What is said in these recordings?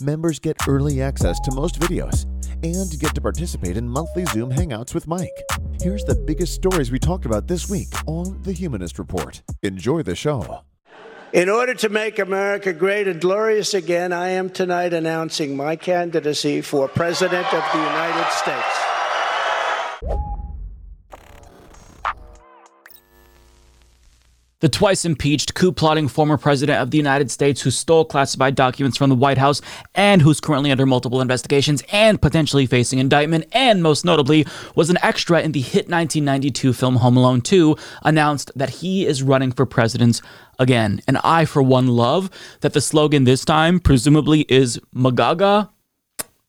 Members get early access to most videos and get to participate in monthly Zoom hangouts with Mike. Here's the biggest stories we talked about this week on The Humanist Report. Enjoy the show. In order to make America great and glorious again, I am tonight announcing my candidacy for President of the United States. The twice impeached coup plotting former president of the United States who stole classified documents from the White House and who's currently under multiple investigations and potentially facing indictment, and most notably was an extra in the hit 1992 film Home Alone 2, announced that he is running for president again. And I, for one, love that the slogan this time, presumably, is Magaga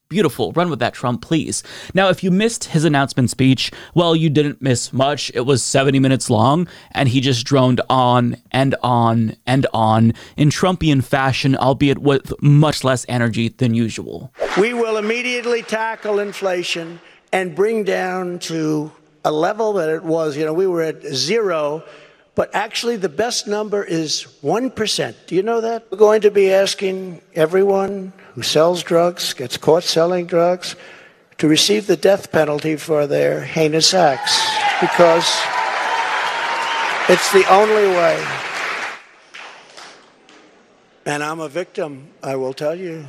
Beautiful. Run with that, Trump, please. Now, if you missed his announcement speech, well, you didn't miss much. It was 70 minutes long, and he just droned on and on and on in Trumpian fashion, albeit with much less energy than usual. We will immediately tackle inflation and bring down to a level that it was. You know, we were at zero but actually the best number is 1%. Do you know that? We're going to be asking everyone who sells drugs, gets caught selling drugs, to receive the death penalty for their heinous acts because it's the only way. And I'm a victim, I will tell you.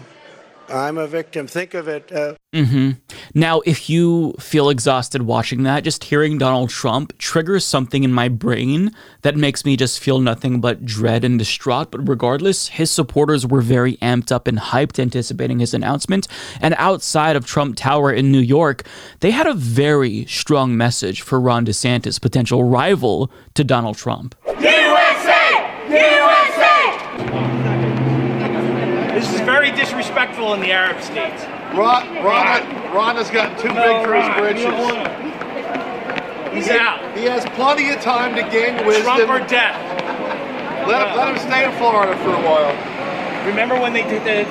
I'm a victim. Think of it. Uh, mm-hmm. Now, if you feel exhausted watching that, just hearing Donald Trump triggers something in my brain that makes me just feel nothing but dread and distraught. But regardless, his supporters were very amped up and hyped anticipating his announcement. And outside of Trump Tower in New York, they had a very strong message for Ron DeSantis, potential rival to Donald Trump. USA! USA! This is very disrespectful in the Arab states. Ron, Ron, Ron has got too big for his britches. He's he, out. He has plenty of time to gain wisdom. Trump or death. Let, him, let him stay in Florida for a while. Remember when they did the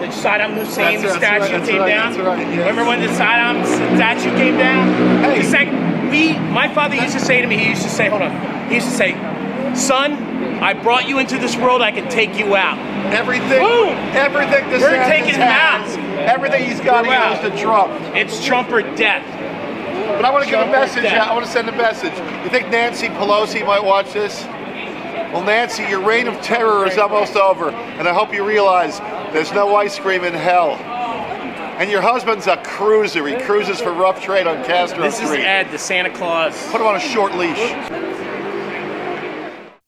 the Saddam Hussein that's, statue right, came right, down? Right, yes. Remember when the Saddam statue came down? Hey. It's like we, my father used to say to me, he used to say, hold on, he used to say, son, I brought you into this world, I can take you out. Everything, Boom. everything this We're taking him out. Everything he's got, he goes to Trump. It's Trump or death. But I want to give a message. I want to send a message. You think Nancy Pelosi might watch this? Well, Nancy, your reign of terror is almost over, and I hope you realize there's no ice cream in hell. And your husband's a cruiser. He cruises for rough trade on Castro This Street. is Ed, the Santa Claus. Put him on a short leash.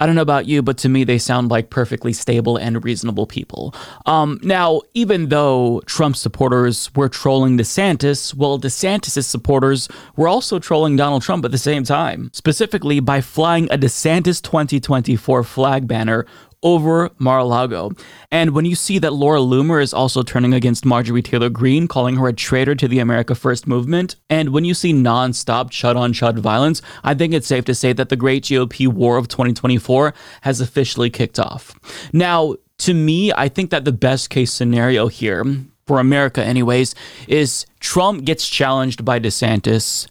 I don't know about you, but to me, they sound like perfectly stable and reasonable people. Um, now, even though Trump supporters were trolling DeSantis, well, DeSantis' supporters were also trolling Donald Trump at the same time, specifically by flying a DeSantis 2024 flag banner over Mar-a-Lago. And when you see that Laura Loomer is also turning against Marjorie Taylor Greene, calling her a traitor to the America First movement, and when you see non-stop chud-on-chud violence, I think it's safe to say that the great GOP war of 2024 has officially kicked off. Now, to me, I think that the best case scenario here, for America anyways, is Trump gets challenged by DeSantis.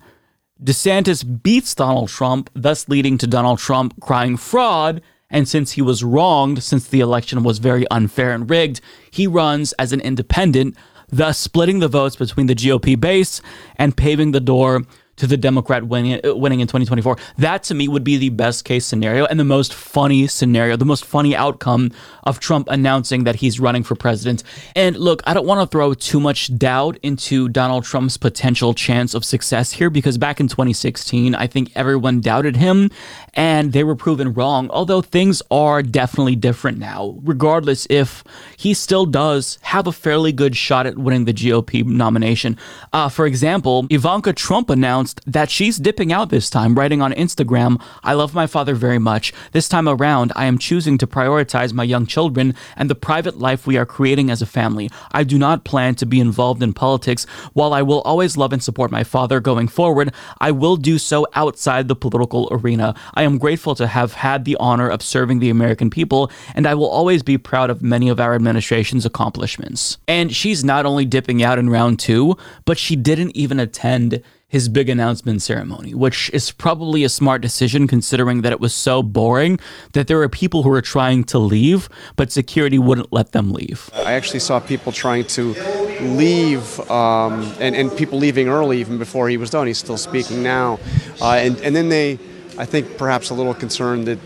DeSantis beats Donald Trump, thus leading to Donald Trump crying fraud and since he was wronged, since the election was very unfair and rigged, he runs as an independent, thus splitting the votes between the GOP base and paving the door to the Democrat winning, winning in 2024. That to me would be the best case scenario and the most funny scenario, the most funny outcome of Trump announcing that he's running for president. And look, I don't want to throw too much doubt into Donald Trump's potential chance of success here because back in 2016, I think everyone doubted him and they were proven wrong, although things are definitely different now, regardless if he still does have a fairly good shot at winning the GOP nomination. Uh, for example, Ivanka Trump announced that she's dipping out this time, writing on Instagram, I love my father very much. This time around, I am choosing to prioritize my young children and the private life we are creating as a family. I do not plan to be involved in politics. While I will always love and support my father going forward, I will do so outside the political arena. I am grateful to have had the honor of serving the American people, and I will always be proud of many of our administration's accomplishments. And she's not only dipping out in round two, but she didn't even attend his big announcement ceremony, which is probably a smart decision considering that it was so boring that there were people who were trying to leave, but security wouldn't let them leave. I actually saw people trying to leave um, and, and people leaving early even before he was done. He's still speaking now. Uh, and, and then they, I think, perhaps a little concerned that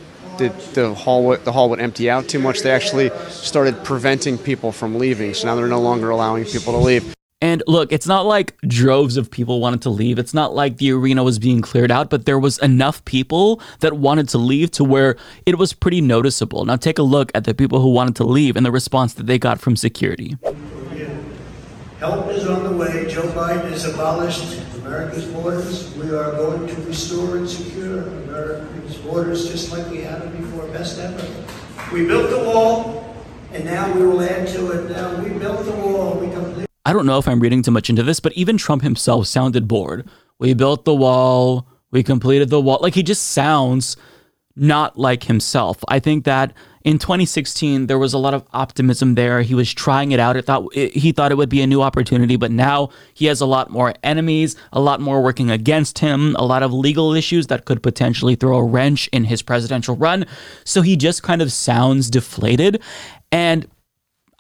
the hall would, the hall would empty out too much. They actually started preventing people from leaving. So now they're no longer allowing people to leave. And look, it's not like droves of people wanted to leave. It's not like the arena was being cleared out, but there was enough people that wanted to leave to where it was pretty noticeable. Now, take a look at the people who wanted to leave and the response that they got from security. Help is on the way. Joe Biden has abolished America's borders. We are going to restore and secure America's borders just like we had them before. Best ever. We built the wall, and now we will add to it. Now we built the wall. We completed. I don't know if I'm reading too much into this, but even Trump himself sounded bored. We built the wall, we completed the wall. Like he just sounds not like himself. I think that in 2016 there was a lot of optimism there. He was trying it out. It thought he thought it would be a new opportunity, but now he has a lot more enemies, a lot more working against him, a lot of legal issues that could potentially throw a wrench in his presidential run. So he just kind of sounds deflated and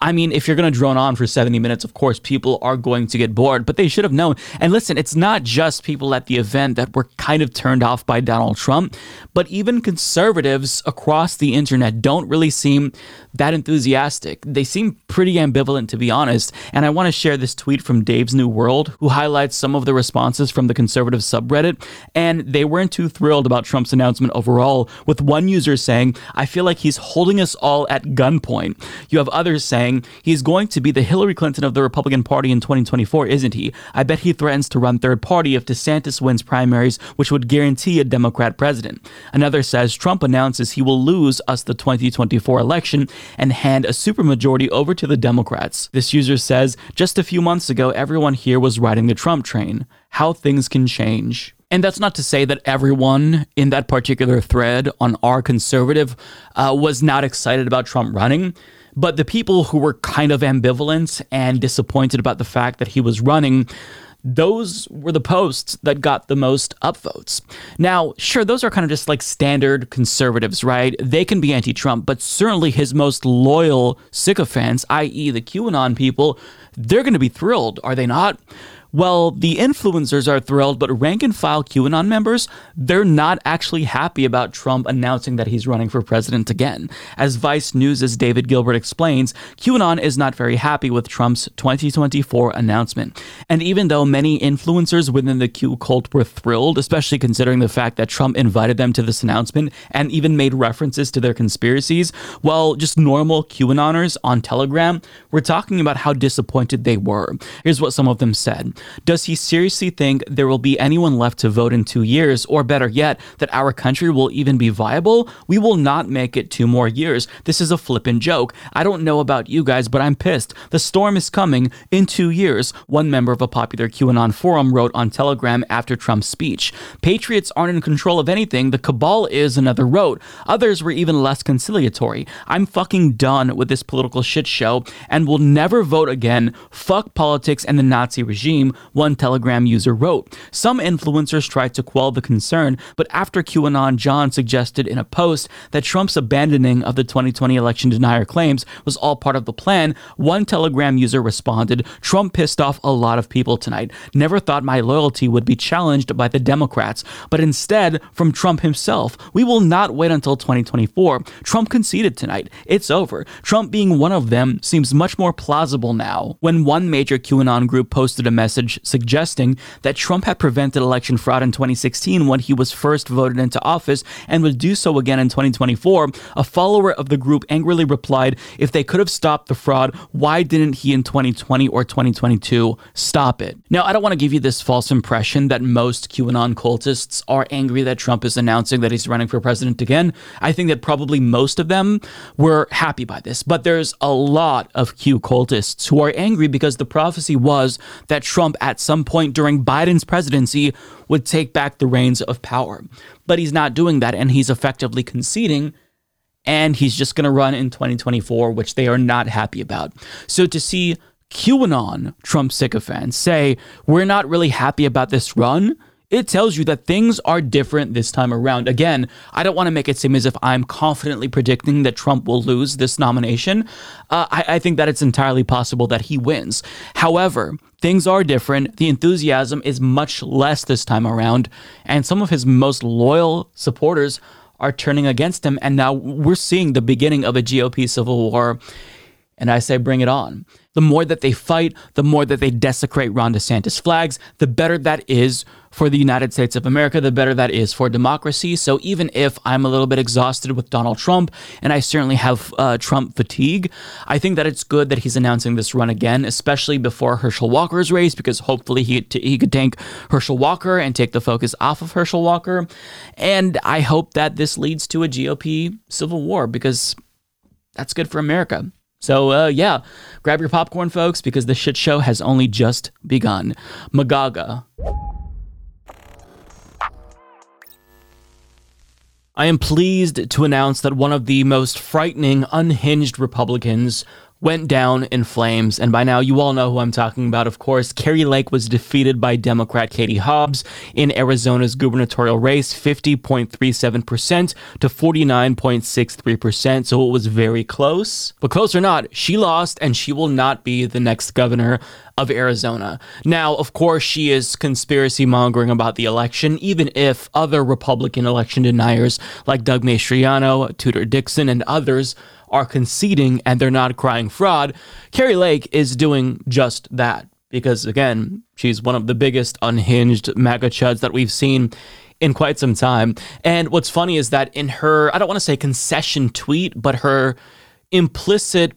I mean, if you're going to drone on for 70 minutes, of course, people are going to get bored, but they should have known. And listen, it's not just people at the event that were kind of turned off by Donald Trump, but even conservatives across the internet don't really seem that enthusiastic. They seem pretty ambivalent, to be honest. And I want to share this tweet from Dave's New World, who highlights some of the responses from the conservative subreddit. And they weren't too thrilled about Trump's announcement overall, with one user saying, I feel like he's holding us all at gunpoint. You have others saying, saying he's going to be the Hillary Clinton of the Republican Party in 2024, isn't he? I bet he threatens to run third party if DeSantis wins primaries, which would guarantee a Democrat president. Another says Trump announces he will lose us the 2024 election and hand a supermajority over to the Democrats. This user says, just a few months ago, everyone here was riding the Trump train. How things can change. And that's not to say that everyone in that particular thread on our conservative uh, was not excited about Trump running. But the people who were kind of ambivalent and disappointed about the fact that he was running, those were the posts that got the most upvotes. Now, sure, those are kind of just like standard conservatives, right? They can be anti Trump, but certainly his most loyal sycophants, i.e., the QAnon people, they're going to be thrilled, are they not? Well, the influencers are thrilled, but rank and file QAnon members, they're not actually happy about Trump announcing that he's running for president again. As Vice News' David Gilbert explains, QAnon is not very happy with Trump's 2024 announcement. And even though many influencers within the Q cult were thrilled, especially considering the fact that Trump invited them to this announcement and even made references to their conspiracies, well, just normal QAnoners on Telegram were talking about how disappointed they were. Here's what some of them said. Does he seriously think there will be anyone left to vote in two years, or better yet, that our country will even be viable? We will not make it two more years. This is a flippin' joke. I don't know about you guys, but I'm pissed. The storm is coming in two years, one member of a popular QAnon forum wrote on Telegram after Trump's speech. Patriots aren't in control of anything, the cabal is, another wrote. Others were even less conciliatory. I'm fucking done with this political shit show and will never vote again. Fuck politics and the Nazi regime one Telegram user wrote. Some influencers tried to quell the concern, but after QAnon John suggested in a post that Trump's abandoning of the 2020 election denier claims was all part of the plan, one Telegram user responded, Trump pissed off a lot of people tonight. Never thought my loyalty would be challenged by the Democrats, but instead from Trump himself. We will not wait until 2024. Trump conceded tonight. It's over. Trump being one of them seems much more plausible now. When one major QAnon group posted a message message suggesting that Trump had prevented election fraud in 2016 when he was first voted into office and would do so again in 2024, a follower of the group angrily replied, If they could have stopped the fraud, why didn't he in 2020 or 2022 stop it? Now, I don't want to give you this false impression that most QAnon cultists are angry that Trump is announcing that he's running for president again. I think that probably most of them were happy by this, but there's a lot of Q cultists who are angry because the prophecy was that Trump at some point during Biden's presidency would take back the reins of power. But he's not doing that, and he's effectively conceding and he's just going to run in 2024, which they are not happy about. So to see QAnon Trump sycophants say, we're not really happy about this run, it tells you that things are different this time around. Again, I don't want to make it seem as if I'm confidently predicting that Trump will lose this nomination. Uh, I, I think that it's entirely possible that he wins. However, things are different. The enthusiasm is much less this time around, and some of his most loyal supporters are turning against him. And now we're seeing the beginning of a GOP civil war. And I say, bring it on. The more that they fight, the more that they desecrate Ron DeSantis flags, the better that is for the United States of America, the better that is for democracy. So even if I'm a little bit exhausted with Donald Trump, and I certainly have uh, Trump fatigue, I think that it's good that he's announcing this run again, especially before Herschel Walker's race, because hopefully he he could tank Herschel Walker and take the focus off of Herschel Walker. And I hope that this leads to a GOP civil war because that's good for America. So, uh, yeah, grab your popcorn, folks, because the shit show has only just begun. Magaga. I am pleased to announce that one of the most frightening, unhinged Republicans went down in flames. And by now, you all know who I'm talking about, of course. Kari Lake was defeated by Democrat Katie Hobbs in Arizona's gubernatorial race, 50.37% to 49.63%. So it was very close. But close or not, she lost and she will not be the next governor of Arizona. Now, of course, she is conspiracy mongering about the election, even if other Republican election deniers like Doug Mastriano, Tudor Dixon, and others are conceding and they're not crying fraud, Kari Lake is doing just that. Because again, she's one of the biggest unhinged MAGA chuds that we've seen in quite some time. And what's funny is that in her, I don't want to say concession tweet, but her implicit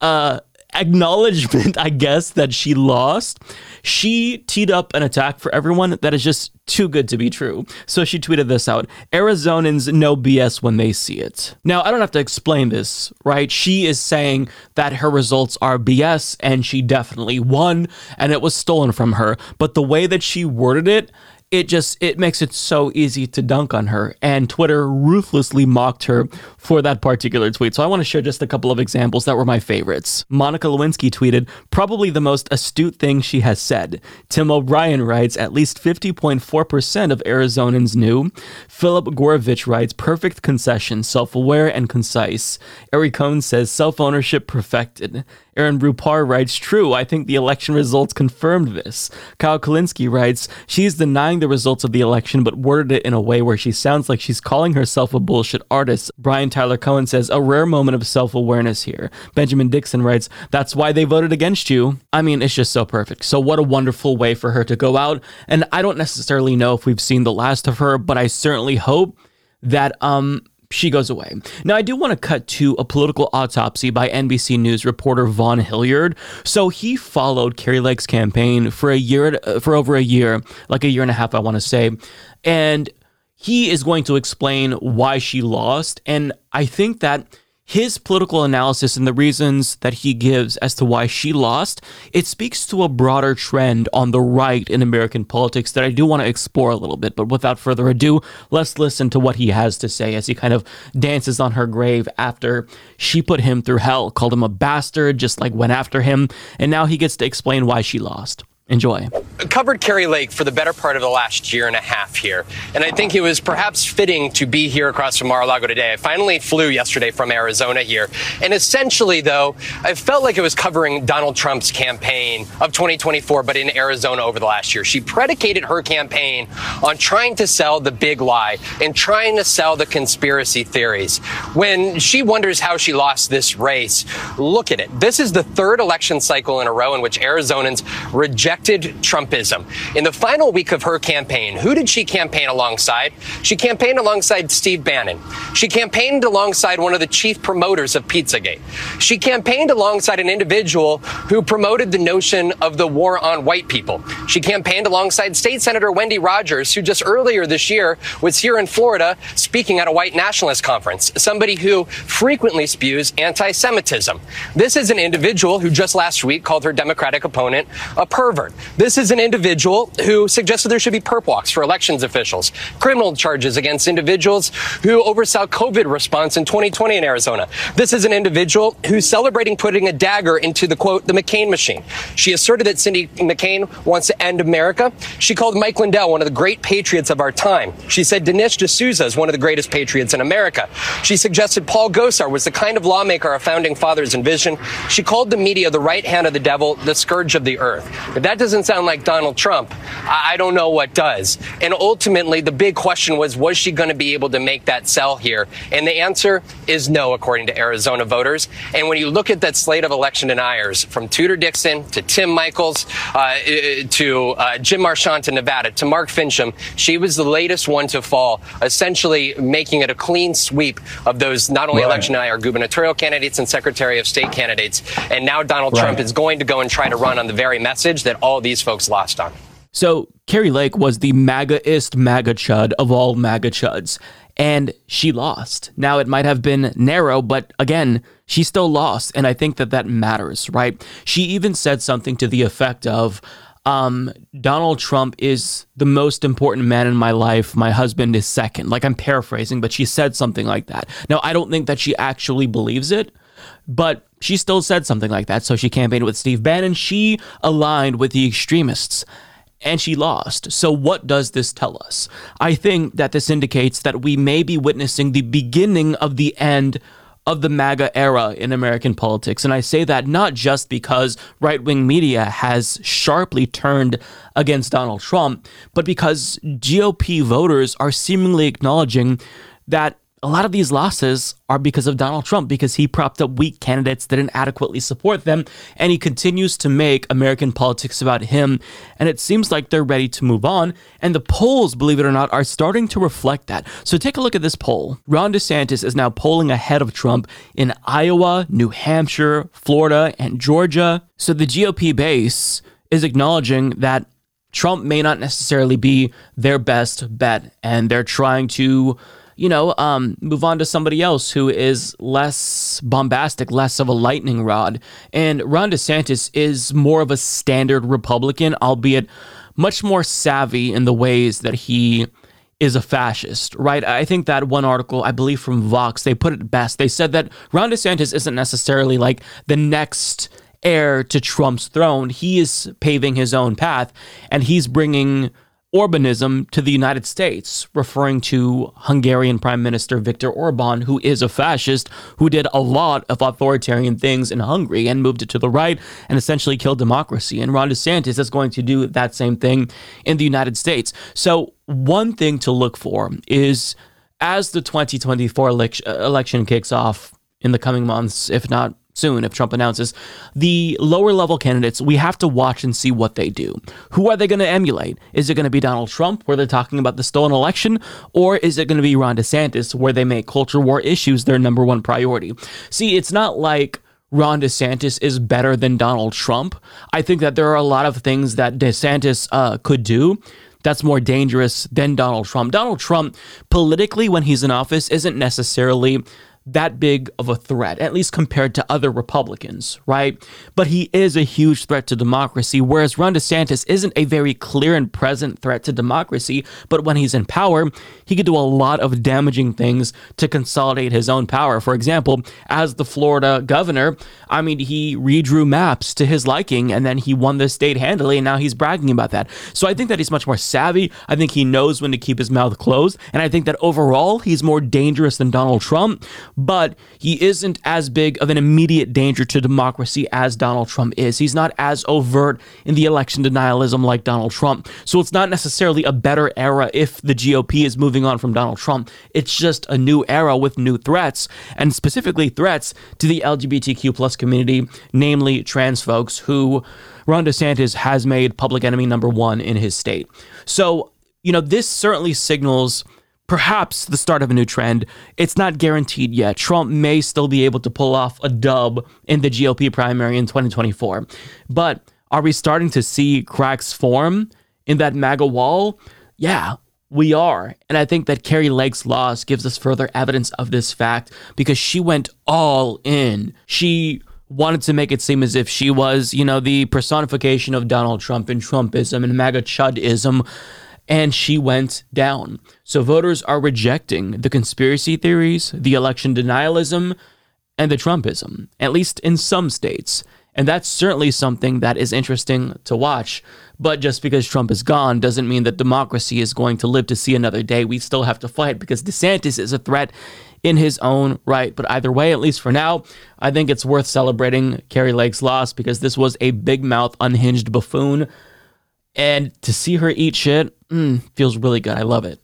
uh, acknowledgement, I guess, that she lost, she teed up an attack for everyone that is just too good to be true. So she tweeted this out Arizonans know BS when they see it. Now, I don't have to explain this, right? She is saying that her results are BS and she definitely won and it was stolen from her. But the way that she worded it, it just it makes it so easy to dunk on her. And twitter ruthlessly mocked her for that particular tweet. So i want to share just a couple of examples that were my favorites. Monica lewinsky tweeted probably the most astute thing she has said. Tim o'brien writes at least 50.4% of arizonans knew. Philip gourevitch writes perfect concession self-aware and concise. Eric cohn says self-ownership perfected Aaron Rupar writes, True, I think the election results confirmed this. Kyle Kulinski writes, She's denying the results of the election, but worded it in a way where she sounds like she's calling herself a bullshit artist. Brian Tyler Cohen says, A rare moment of self awareness here. Benjamin Dixon writes, That's why they voted against you. I mean, it's just so perfect. So, what a wonderful way for her to go out. And I don't necessarily know if we've seen the last of her, but I certainly hope that um she goes away. Now, I do want to cut to a political autopsy by NBC News reporter Vaughn Hilliard. So he followed Kari Lake's campaign for a year, for over a year, like a year and a half, I want to say, and he is going to explain why she lost. And I think that his political analysis and the reasons that he gives as to why she lost, it speaks to a broader trend on the right in American politics that I do want to explore a little bit. But without further ado, let's listen to what he has to say as he kind of dances on her grave after she put him through hell, called him a bastard, just like went after him, and now he gets to explain why she lost. Enjoy. Covered Kari Lake for the better part of the last year and a half here, and I think it was perhaps fitting to be here across from Mar-a-Lago today. I finally flew yesterday from Arizona here, and essentially, though, I felt like it was covering Donald Trump's campaign of 2024, but in Arizona over the last year. She predicated her campaign on trying to sell the big lie and trying to sell the conspiracy theories. When she wonders how she lost this race, look at it. This is the third election cycle in a row in which Arizonans reject rejected Trumpism. In the final week of her campaign, who did she campaign alongside? She campaigned alongside Steve Bannon. She campaigned alongside one of the chief promoters of Pizzagate. She campaigned alongside an individual who promoted the notion of the war on white people. She campaigned alongside State Senator Wendy Rogers, who just earlier this year was here in Florida speaking at a white nationalist conference, somebody who frequently spews anti Semitism. This is an individual who just last week called her Democratic opponent a pervert. This is an individual who suggested there should be perp walks for elections officials, criminal charges against individuals who oversaw COVID response in 2020 in Arizona. This is an individual who's celebrating putting a dagger into the quote, the McCain machine. She asserted that Cindy McCain wants to end America. She called Mike Lindell one of the great patriots of our time. She said Dinesh D'Souza is one of the greatest patriots in America. She suggested Paul Gosar was the kind of lawmaker our founding fathers envisioned. She called the media the right hand of the devil, the scourge of the earth. That doesn't sound like Donald Trump, I, I don't know what does. And ultimately, the big question was, was she going to be able to make that sell here? And the answer is no, according to Arizona voters. And when you look at that slate of election deniers, from Tudor Dixon to Tim Michels uh, to uh, Jim Marchant in Nevada to Mark Finchem, she was the latest one to fall, essentially making it a clean sweep of those not only right. election denier gubernatorial candidates and Secretary of State candidates. And now Donald right. Trump is going to go and try to run on the very message that all these folks lost on. So Kari Lake was the MAGAist MAGA chud of all MAGA chuds, and she lost. Now it might have been narrow, but again, she still lost, and I think that that matters, right? She even said something to the effect of, um, Donald Trump is the most important man in my life. My husband is second. Like I'm paraphrasing, but she said something like that. Now, I don't think that she actually believes it, but she still said something like that. So she campaigned with Steve Bannon. She aligned with the extremists and she lost. So, what does this tell us? I think that this indicates that we may be witnessing the beginning of the end of the MAGA era in American politics. And I say that not just because right wing media has sharply turned against Donald Trump, but because GOP voters are seemingly acknowledging that a lot of these losses are because of Donald Trump, because he propped up weak candidates that didn't adequately support them, and he continues to make American politics about him. And it seems like they're ready to move on. And the polls, believe it or not, are starting to reflect that. So take a look at this poll. Ron DeSantis is now polling ahead of Trump in Iowa, New Hampshire, Florida, and Georgia. So the GOP base is acknowledging that Trump may not necessarily be their best bet, and they're trying to you know, um, move on to somebody else who is less bombastic, less of a lightning rod. And Ron DeSantis is more of a standard Republican, albeit much more savvy in the ways that he is a fascist, right? I think that one article, I believe from Vox, they put it best. They said that Ron DeSantis isn't necessarily like the next heir to Trump's throne. He is paving his own path and he's bringing Orbanism to the United States, referring to Hungarian Prime Minister Viktor Orban, who is a fascist who did a lot of authoritarian things in Hungary and moved it to the right and essentially killed democracy. And Ron DeSantis is going to do that same thing in the United States. So, one thing to look for is as the 2024 uh, election kicks off in the coming months, if not soon if Trump announces. The lower level candidates, we have to watch and see what they do. Who are they going to emulate? Is it going to be Donald Trump, where they're talking about the stolen election? Or is it going to be Ron DeSantis, where they make culture war issues their number one priority? See, it's not like. Ron DeSantis is better than Donald Trump. I think that there are a lot of things that DeSantis uh, could do that's more dangerous than Donald Trump. Donald Trump, politically, when he's in office, isn't necessarily that big of a threat, at least compared to other Republicans, right? But he is a huge threat to democracy, whereas Ron DeSantis isn't a very clear and present threat to democracy, but when he's in power, he could do a lot of damaging things to consolidate his own power. For example, as the Florida governor, I mean, he redrew maps to his liking and then he won the state handily, and now he's bragging about that. So I think that he's much more savvy. I think he knows when to keep his mouth closed, and I think that overall, he's more dangerous than Donald Trump but he isn't as big of an immediate danger to democracy as Donald Trump is. He's not as overt in the election denialism like Donald Trump. So it's not necessarily a better era if the GOP is moving on from Donald Trump. It's just a new era with new threats, and specifically threats to the LGBTQ plus community, namely trans folks who Ron DeSantis has made public enemy number one in his state. So, you know, this certainly signals perhaps the start of a new trend. It's not guaranteed yet. Trump may still be able to pull off a dub in the GOP primary in 2024. But are we starting to see cracks form in that MAGA wall? Yeah, we are. And I think that Kari Lake's loss gives us further evidence of this fact because she went all in. She wanted to make it seem as if she was, you know, the personification of Donald Trump and Trumpism and MAGA Chudism and she went down. So voters are rejecting the conspiracy theories, the election denialism, and the Trumpism, at least in some states. And that's certainly something that is interesting to watch. But just because Trump is gone doesn't mean that democracy is going to live to see another day. We still have to fight because DeSantis is a threat in his own right. But either way, at least for now, I think it's worth celebrating Kari Lake's loss because this was a big mouth, unhinged buffoon and to see her eat shit mm, feels really good. I love it.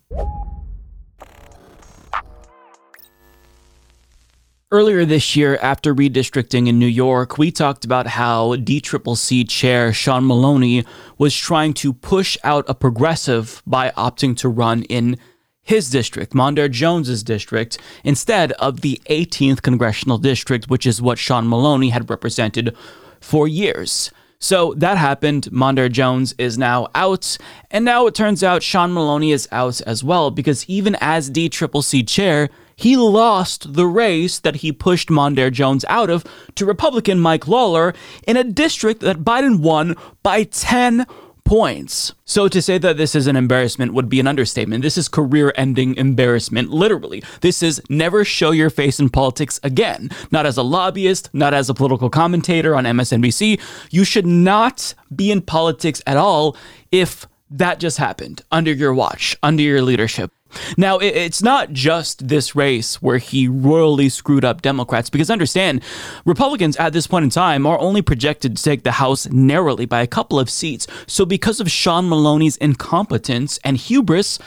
Earlier this year, after redistricting in New York, we talked about how DCCC chair Sean Maloney was trying to push out a progressive by opting to run in his district, Mondaire Jones's district, instead of the 18th congressional district, which is what Sean Maloney had represented for years. So that happened. Mondaire Jones is now out. And now it turns out Sean Maloney is out as well because even as DCCC chair, he lost the race that he pushed Mondaire Jones out of to Republican Mike Lawler in a district that Biden won by 10 points. So to say that this is an embarrassment would be an understatement. This is career ending embarrassment, literally. This is never show your face in politics again. Not as a lobbyist, not as a political commentator on MSNBC. You should not be in politics at all if that just happened under your watch, under your leadership. Now, it's not just this race where he royally screwed up Democrats, because understand, Republicans at this point in time are only projected to take the House narrowly by a couple of seats. So, because of Sean Maloney's incompetence and hubris,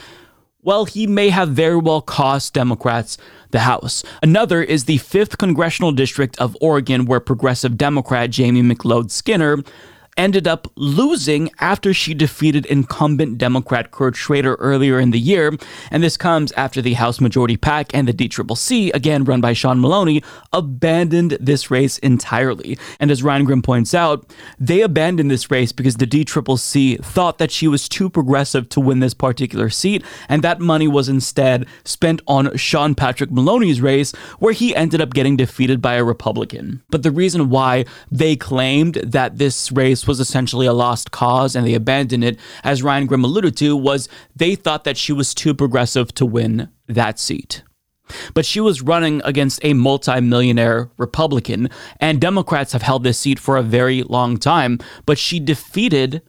well, he may have very well cost Democrats the House. Another is the 5th Congressional District of Oregon, where progressive Democrat Jamie McLeod Skinner ended up losing after she defeated incumbent Democrat Kurt Schrader earlier in the year. And this comes after the House Majority PAC and the DCCC, again run by Sean Maloney, abandoned this race entirely. And as Ryan Grim points out, they abandoned this race because the DCCC thought that she was too progressive to win this particular seat, and that money was instead spent on Sean Patrick Maloney's race, where he ended up getting defeated by a Republican. But the reason why they claimed that this race was essentially a lost cause and they abandoned it, as Ryan Grim alluded to, was they thought that she was too progressive to win that seat. But she was running against a multimillionaire Republican, and Democrats have held this seat for a very long time. But she defeated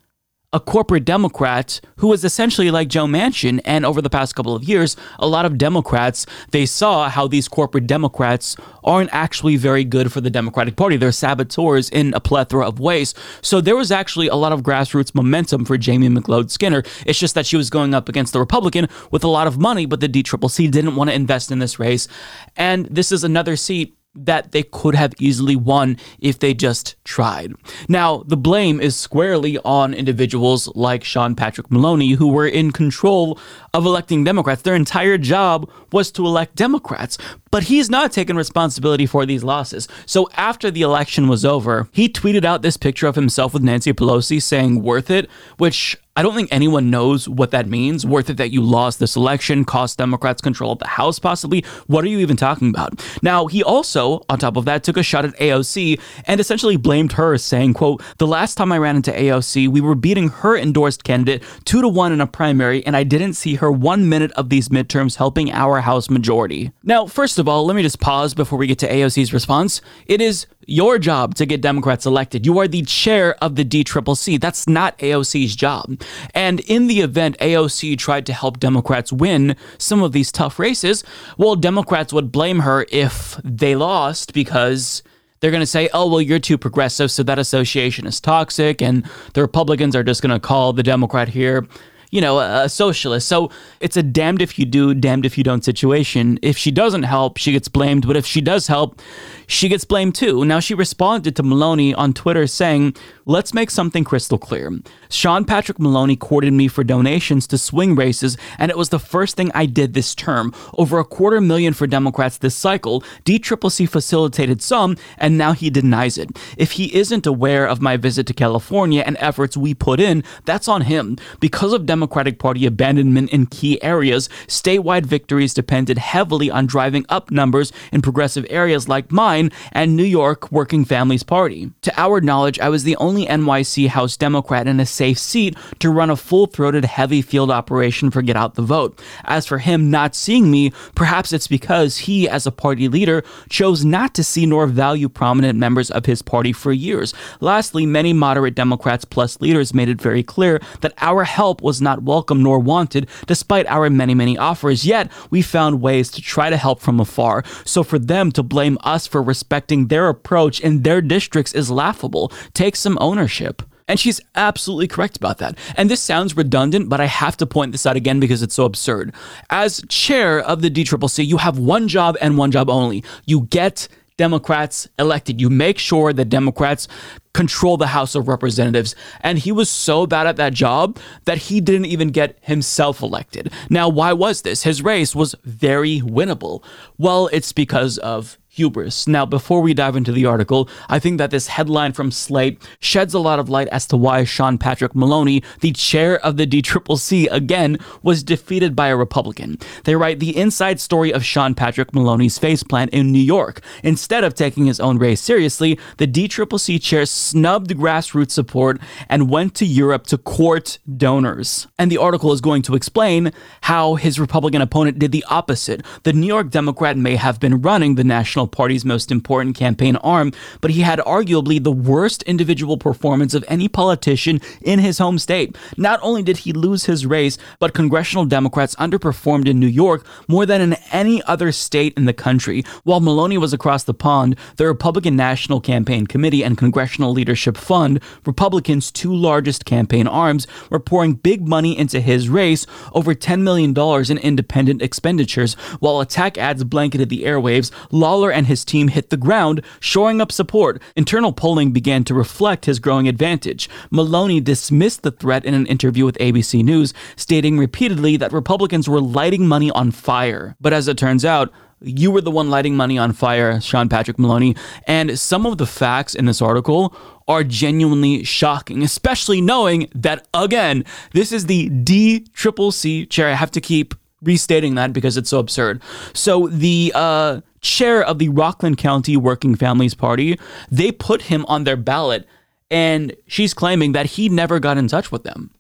a corporate Democrat who was essentially like Joe Manchin. And over the past couple of years, a lot of Democrats, they saw how these corporate Democrats aren't actually very good for the Democratic Party. They're saboteurs in a plethora of ways. So there was actually a lot of grassroots momentum for Jamie McLeod Skinner. It's just that she was going up against the Republican with a lot of money, but the DCCC didn't want to invest in this race. And this is another seat that they could have easily won if they just tried. Now, the blame is squarely on individuals like Sean Patrick Maloney, who were in control of electing Democrats. Their entire job was to elect Democrats, but he's not taking responsibility for these losses. So after the election was over, he tweeted out this picture of himself with Nancy Pelosi saying, worth it, which I don't think anyone knows what that means. Worth it that you lost this election, cost Democrats control of the House, possibly. What are you even talking about? Now, he also, on top of that, took a shot at AOC and essentially blamed her, saying, quote, the last time I ran into AOC, we were beating her endorsed candidate two to one in a primary, and I didn't see her one minute of these midterms helping our House majority. Now, first of all, let me just pause before we get to AOC's response. It is your job to get Democrats elected. You are the chair of the DCCC. That's not AOC's job. And in the event AOC tried to help Democrats win some of these tough races, well, Democrats would blame her if they lost because they're going to say, oh, well, you're too progressive, so that association is toxic. And the Republicans are just going to call the Democrat here you know, a, socialist. So it's a damned if you do, damned if you don't situation. If she doesn't help, she gets blamed. But if she does help, she gets blamed too. Now, she responded to Maloney on Twitter saying, Let's make something crystal clear. Sean Patrick Maloney courted me for donations to swing races, and it was the first thing I did this term. Over a quarter million for Democrats this cycle. DCCC facilitated some, and now he denies it. If he isn't aware of my visit to California and efforts we put in, that's on him. Because of Democratic Party abandonment in key areas, statewide victories depended heavily on driving up numbers in progressive areas like mine and New York Working Families Party. To our knowledge, I was the only only NYC House Democrat in a safe seat to run a full throated heavy field operation for Get Out the Vote. As for him not seeing me, perhaps it's because he, as a party leader, chose not to see nor value prominent members of his party for years. Lastly, many moderate Democrats plus leaders made it very clear that our help was not welcome nor wanted, despite our many, many offers. Yet, we found ways to try to help from afar. So for them to blame us for respecting their approach in their districts is laughable. Take some ownership. And she's absolutely correct about that. And this sounds redundant, but I have to point this out again because it's so absurd. As chair of the DCCC, you have one job and one job only. You get Democrats elected. You make sure that Democrats control the House of Representatives. And he was so bad at that job that he didn't even get himself elected. Now, why was this? His race was very winnable. Well, it's because of hubris. Now, before we dive into the article, I think that this headline from Slate sheds a lot of light as to why Sean Patrick Maloney, the chair of the DCCC, again was defeated by a Republican. They write the inside story of Sean Patrick Maloney's faceplant in New York. Instead of taking his own race seriously, the DCCC chair snubbed grassroots support and went to Europe to court donors. And the article is going to explain how his Republican opponent did the opposite. The New York Democrat may have been running the National National Party's most important campaign arm, but he had arguably the worst individual performance of any politician in his home state. Not only did he lose his race, but congressional Democrats underperformed in New York more than in any other state in the country. While Maloney was across the pond, the Republican National Campaign Committee and Congressional Leadership Fund, Republicans' two largest campaign arms, were pouring big money into his race, over $10 million in independent expenditures, while attack ads blanketed the airwaves. Lawler and his team hit the ground, shoring up support. Internal polling began to reflect his growing advantage. Maloney dismissed the threat in an interview with ABC News, stating repeatedly that Republicans were lighting money on fire. But as it turns out, you were the one lighting money on fire, Sean Patrick Maloney. And some of the facts in this article are genuinely shocking, especially knowing that, again, this is the D Triple C chair. I have to keep restating that because it's so absurd. So the uh, chair of the Rockland County Working Families Party, they put him on their ballot, and she's claiming that he never got in touch with them.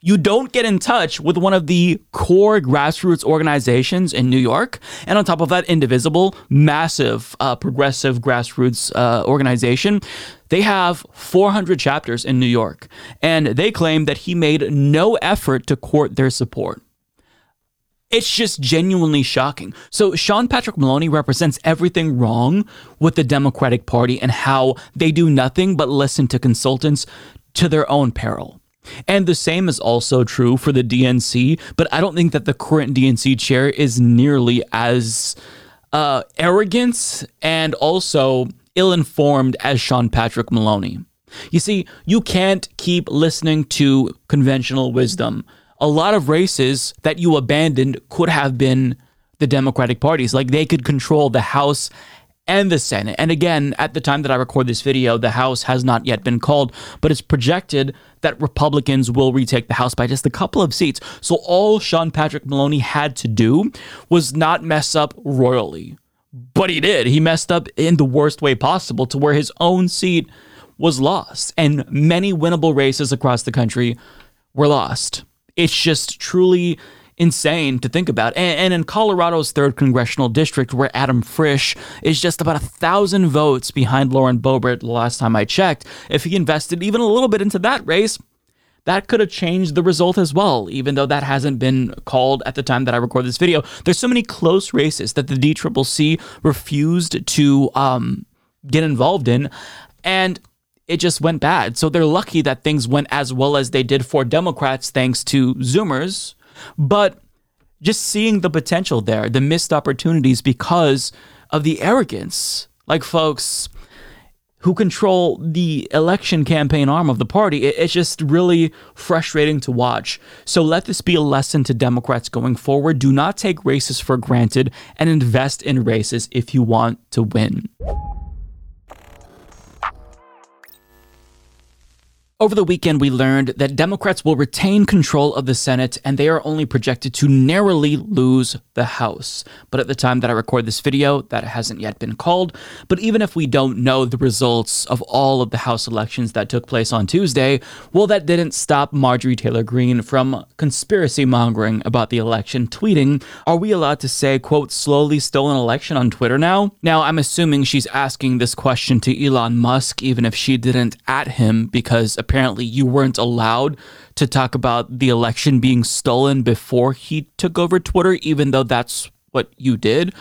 You don't get in touch with one of the core grassroots organizations in New York. And on top of that, Indivisible, massive uh, progressive grassroots uh, organization, they have 400 chapters in New York. And they claim that he made no effort to court their support. It's just genuinely shocking. So, Sean Patrick Maloney represents everything wrong with the Democratic Party and how they do nothing but listen to consultants to their own peril. And the same is also true for the DNC, but I don't think that the current DNC chair is nearly as uh, arrogant and also ill informed as Sean Patrick Maloney. You see, you can't keep listening to conventional wisdom a lot of races that you abandoned could have been the Democratic parties. Like they could control the House and the Senate. And again, at the time that I record this video, the House has not yet been called, but it's projected that Republicans will retake the House by just a couple of seats. So all Sean Patrick Maloney had to do was not mess up royally. But he did. He messed up in the worst way possible to where his own seat was lost. And many winnable races across the country were lost. It's just truly insane to think about. And, and in Colorado's third congressional district, where Adam Frisch is just about a thousand votes behind Lauren Boebert, the last time I checked, if he invested even a little bit into that race, that could have changed the result as well, even though that hasn't been called at the time that I record this video. There's so many close races that the DCCC refused to um, get involved in, and it just went bad. So they're lucky that things went as well as they did for Democrats, thanks to Zoomers. But just seeing the potential there, the missed opportunities because of the arrogance. Like, folks, who control the election campaign arm of the party. It's just really frustrating to watch. So let this be a lesson to Democrats going forward. Do not take races for granted and invest in races if you want to win. Over the weekend, we learned that Democrats will retain control of the Senate and they are only projected to narrowly lose the House. But at the time that I record this video, that hasn't yet been called. But even if we don't know the results of all of the House elections that took place on Tuesday, well, that didn't stop Marjorie Taylor Greene from conspiracy mongering about the election, tweeting, Are we allowed to say, quote, slowly stolen election on Twitter now? Now, I'm assuming she's asking this question to Elon Musk, even if she didn't at him, because apparently you weren't allowed to talk about the election being stolen before he took over Twitter, even though that's what you did.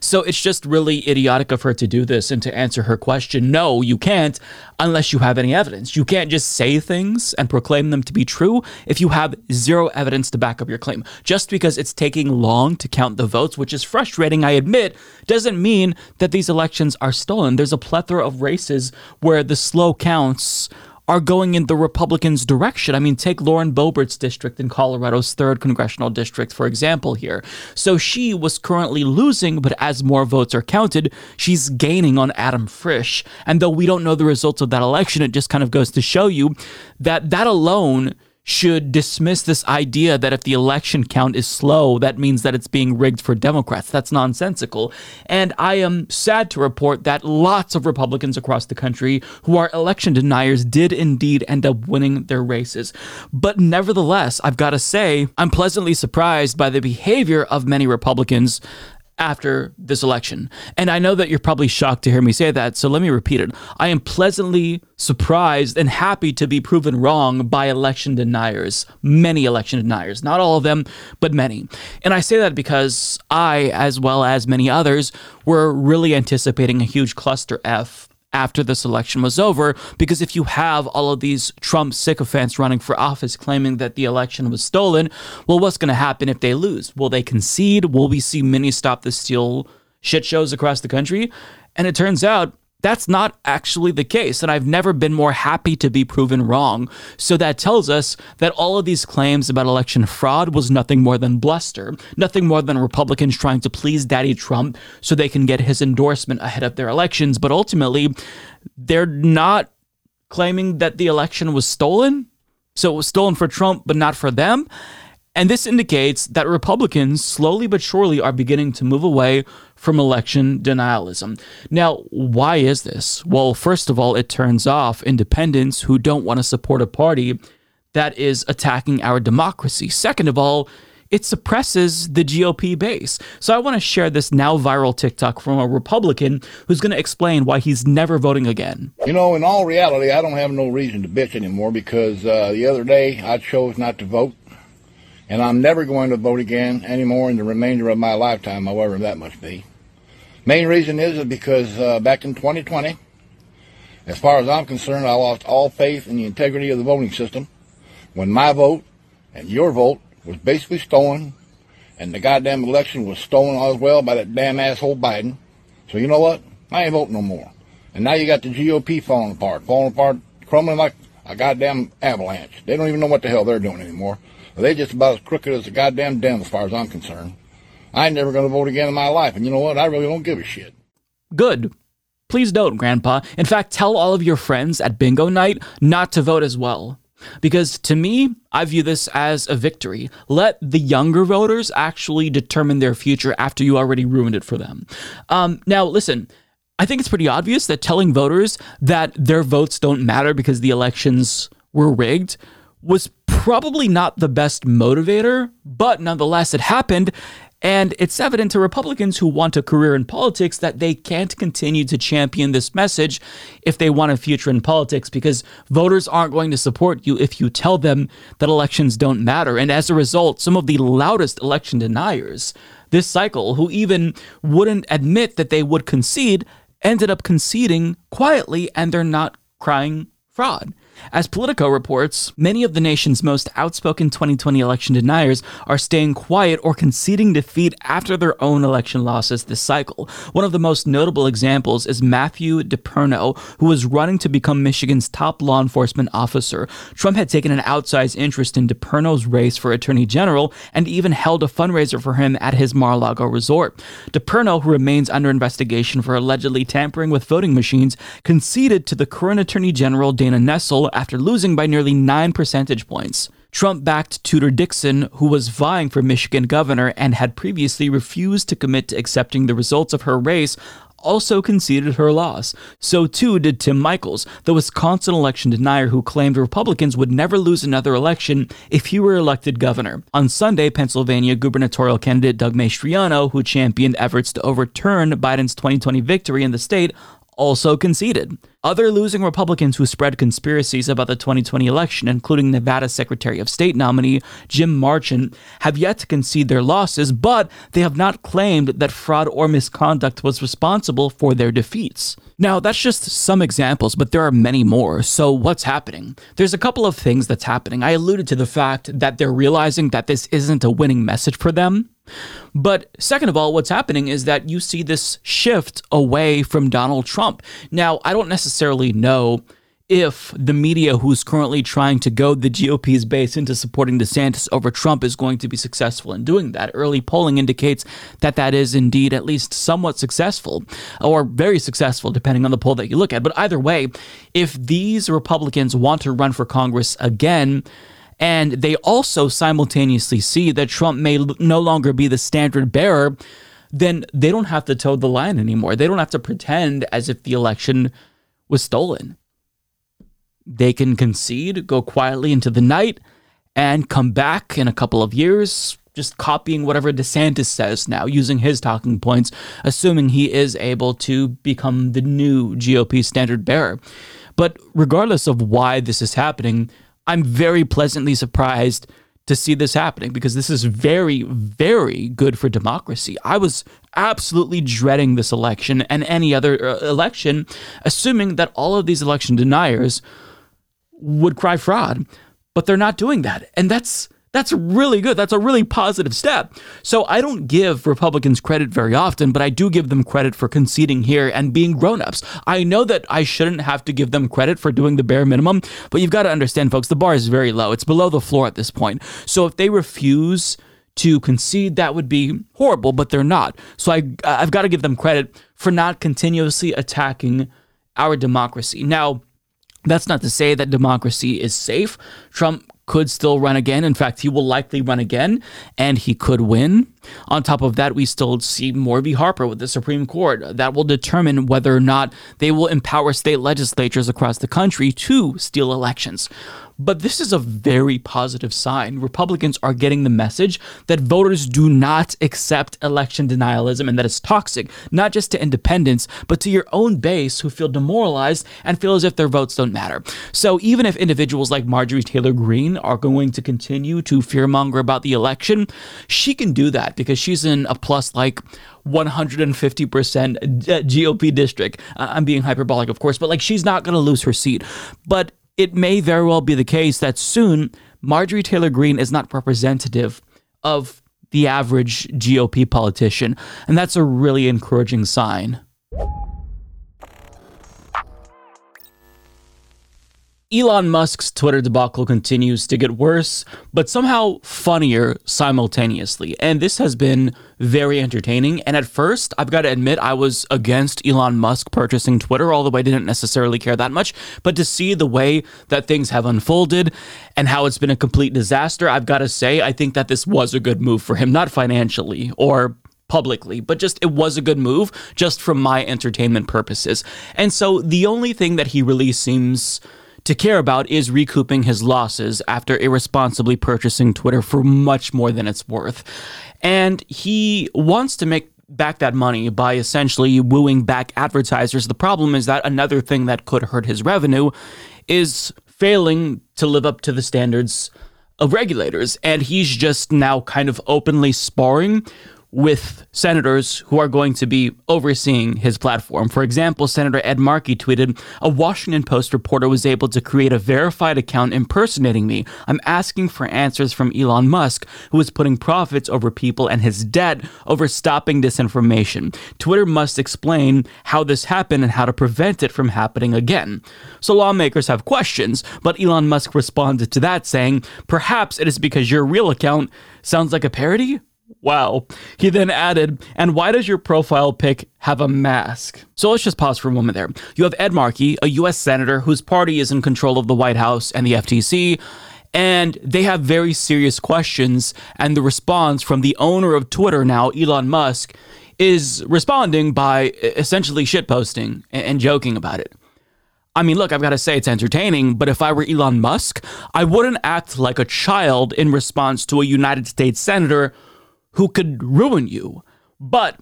So it's just really idiotic of her to do this and to answer her question. No, you can't unless you have any evidence. You can't just say things and proclaim them to be true if you have zero evidence to back up your claim. Just because it's taking long to count the votes, which is frustrating, I admit, doesn't mean that these elections are stolen. There's a plethora of races where the slow counts are going in the Republicans' direction. I mean, take Lauren Boebert's district in Colorado's third congressional district, for example, here. So she was currently losing, but as more votes are counted, she's gaining on Adam Frisch. And though we don't know the results of that election, it just kind of goes to show you that that alone should dismiss this idea that if the election count is slow, that means that it's being rigged for Democrats. That's nonsensical. And I am sad to report that lots of Republicans across the country who are election deniers did indeed end up winning their races. But nevertheless, I've got to say, I'm pleasantly surprised by the behavior of many Republicans after this election. And I know that you're probably shocked to hear me say that, so let me repeat it. I am pleasantly surprised and happy to be proven wrong by election deniers, many election deniers, not all of them, but many. And I say that because I, as well as many others, were really anticipating a huge cluster F after this election was over. Because if you have all of these Trump sycophants running for office claiming that the election was stolen, well, what's going to happen if they lose? Will they concede? Will we see many stop the steal shit shows across the country? And it turns out that's not actually the case, and I've never been more happy to be proven wrong. So that tells us that all of these claims about election fraud was nothing more than bluster, nothing more than Republicans trying to please Daddy Trump so they can get his endorsement ahead of their elections. But ultimately, they're not claiming that the election was stolen. So it was stolen for Trump, but not for them. And this indicates that Republicans slowly but surely are beginning to move away from election denialism. Now, why is this? Well, first of all, it turns off independents who don't want to support a party that is attacking our democracy. Second of all, it suppresses the GOP base. So I want to share this now viral TikTok from a Republican who's going to explain why he's never voting again. You know, in all reality, I don't have no reason to bitch anymore because uh, the other day I chose not to vote and I'm never going to vote again anymore in the remainder of my lifetime, however that must be. Main reason is, because uh, back in 2020, as far as I'm concerned, I lost all faith in the integrity of the voting system when my vote and your vote was basically stolen, and the goddamn election was stolen as well by that damn asshole Biden. So you know what? I ain't voting no more. And now you got the GOP falling apart, falling apart, crumbling like a goddamn avalanche. They don't even know what the hell they're doing anymore. They just about as crooked as a goddamn den as far as I'm concerned. I ain't never going to vote again in my life. And you know what? I really don't give a shit. Good. Please don't, Grandpa. In fact, tell all of your friends at bingo night not to vote as well. Because to me, I view this as a victory. Let the younger voters actually determine their future after you already ruined it for them. Um, now, listen, I think it's pretty obvious that telling voters that their votes don't matter because the elections were rigged was probably not the best motivator, but nonetheless, it happened. And it's evident to Republicans who want a career in politics that they can't continue to champion this message if they want a future in politics because voters aren't going to support you if you tell them that elections don't matter. And as a result, some of the loudest election deniers this cycle, who even wouldn't admit that they would concede, ended up conceding quietly and they're not crying fraud. As Politico reports, many of the nation's most outspoken 2020 election deniers are staying quiet or conceding defeat after their own election losses this cycle. One of the most notable examples is Matthew DePerno, who was running to become Michigan's top law enforcement officer. Trump had taken an outsized interest in DePerno's race for attorney general and even held a fundraiser for him at his Mar-a-Lago resort. DePerno, who remains under investigation for allegedly tampering with voting machines, conceded to the current attorney general Dana Nessel after losing by nearly 9 percentage points. Trump backed Tudor Dixon, who was vying for Michigan governor and had previously refused to commit to accepting the results of her race, also conceded her loss. So too did Tim Michels, the Wisconsin election denier who claimed Republicans would never lose another election if he were elected governor. On Sunday, Pennsylvania gubernatorial candidate Doug Mastriano, who championed efforts to overturn Biden's 2020 victory in the state, also conceded. Other losing Republicans who spread conspiracies about the 2020 election, including Nevada Secretary of State nominee Jim Marchant, have yet to concede their losses, but they have not claimed that fraud or misconduct was responsible for their defeats. Now, that's just some examples, but there are many more. So, what's happening? There's a couple of things that's happening. I alluded to the fact that they're realizing that this isn't a winning message for them. But second of all, what's happening is that you see this shift away from Donald Trump. Now, I don't necessarily know if the media who's currently trying to goad the GOP's base into supporting DeSantis over Trump is going to be successful in doing that. Early polling indicates that that is indeed at least somewhat successful or very successful, depending on the poll that you look at. But either way, if these Republicans want to run for Congress again, and they also simultaneously see that Trump may no longer be the standard bearer, then they don't have to toe the line anymore. They don't have to pretend as if the election was stolen. They can concede, go quietly into the night, and come back in a couple of years, just copying whatever DeSantis says now, using his talking points, assuming he is able to become the new GOP standard bearer. But regardless of why this is happening, I'm very pleasantly surprised to see this happening because this is very, very good for democracy. I was absolutely dreading this election and any other uh, election, assuming that all of these election deniers would cry fraud, but they're not doing that. And that's that's really good. That's a really positive step. So I don't give Republicans credit very often, but I do give them credit for conceding here and being grown-ups. I know that I shouldn't have to give them credit for doing the bare minimum, but you've got to understand folks, the bar is very low. It's below the floor at this point. So if they refuse to concede, that would be horrible, but they're not. So I I've got to give them credit for not continuously attacking our democracy. Now, that's not to say that democracy is safe. Trump could still run again. In fact, he will likely run again and he could win. On top of that, we still see Moore v. Harper with the Supreme Court. That will determine whether or not they will empower state legislatures across the country to steal elections. But this is a very positive sign. Republicans are getting the message that voters do not accept election denialism and that it's toxic, not just to independents, but to your own base who feel demoralized and feel as if their votes don't matter. So even if individuals like Marjorie Taylor Greene are going to continue to fearmonger about the election, she can do that because she's in a plus like 150% uh, GOP district. I'm being hyperbolic, of course, but like she's not going to lose her seat. But it may very well be the case that soon Marjorie Taylor Greene is not representative of the average GOP politician. And that's a really encouraging sign. Elon Musk's Twitter debacle continues to get worse, but somehow funnier simultaneously. And this has been very entertaining. And at first, I've got to admit, I was against Elon Musk purchasing Twitter, although I didn't necessarily care that much. But to see the way that things have unfolded and how it's been a complete disaster, I've got to say, I think that this was a good move for him, not financially or publicly, but just it was a good move just from my entertainment purposes. And so the only thing that he really seems to care about is recouping his losses after irresponsibly purchasing Twitter for much more than it's worth. And he wants to make back that money by essentially wooing back advertisers. The problem is that another thing that could hurt his revenue is failing to live up to the standards of regulators. And he's just now kind of openly sparring with senators who are going to be overseeing his platform. For example, Senator Ed Markey tweeted A Washington Post reporter was able to create a verified account impersonating me. I'm asking for answers from Elon Musk, who is putting profits over people and his debt over stopping disinformation. Twitter must explain how this happened and how to prevent it from happening again. So lawmakers have questions, but Elon Musk responded to that saying, Perhaps it is because your real account sounds like a parody? Wow. He then added, and why does your profile pic have a mask? So let's just pause for a moment there. You have Ed Markey, a U.S. Senator whose party is in control of the White House and the FTC, and they have very serious questions. And the response from the owner of Twitter now, Elon Musk, is responding by essentially shitposting and joking about it. I mean, look, I've got to say it's entertaining, but if I were Elon Musk, I wouldn't act like a child in response to a United States senator who could ruin you. But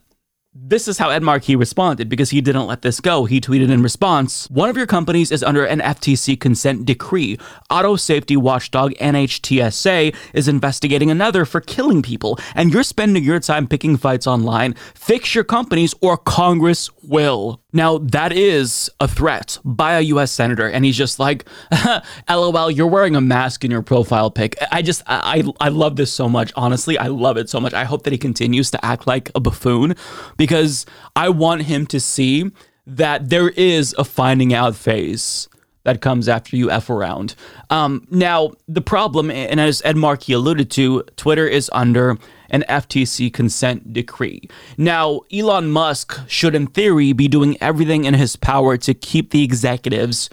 this is how Ed Markey responded because he didn't let this go. He tweeted in response One of your companies is under an FTC consent decree. Auto safety watchdog NHTSA is investigating another for killing people, and you're spending your time picking fights online. Fix your companies or Congress will. Now, that is a threat by a US senator, and he's just like, LOL, you're wearing a mask in your profile pic. I just, I, I love this so much. Honestly, I love it so much. I hope that he continues to act like a buffoon because I want him to see that there is a finding out phase that comes after you F around. Um, now, the problem, and as Ed Markey alluded to, Twitter is under an FTC consent decree. Now, Elon Musk should, in theory, be doing everything in his power to keep the executives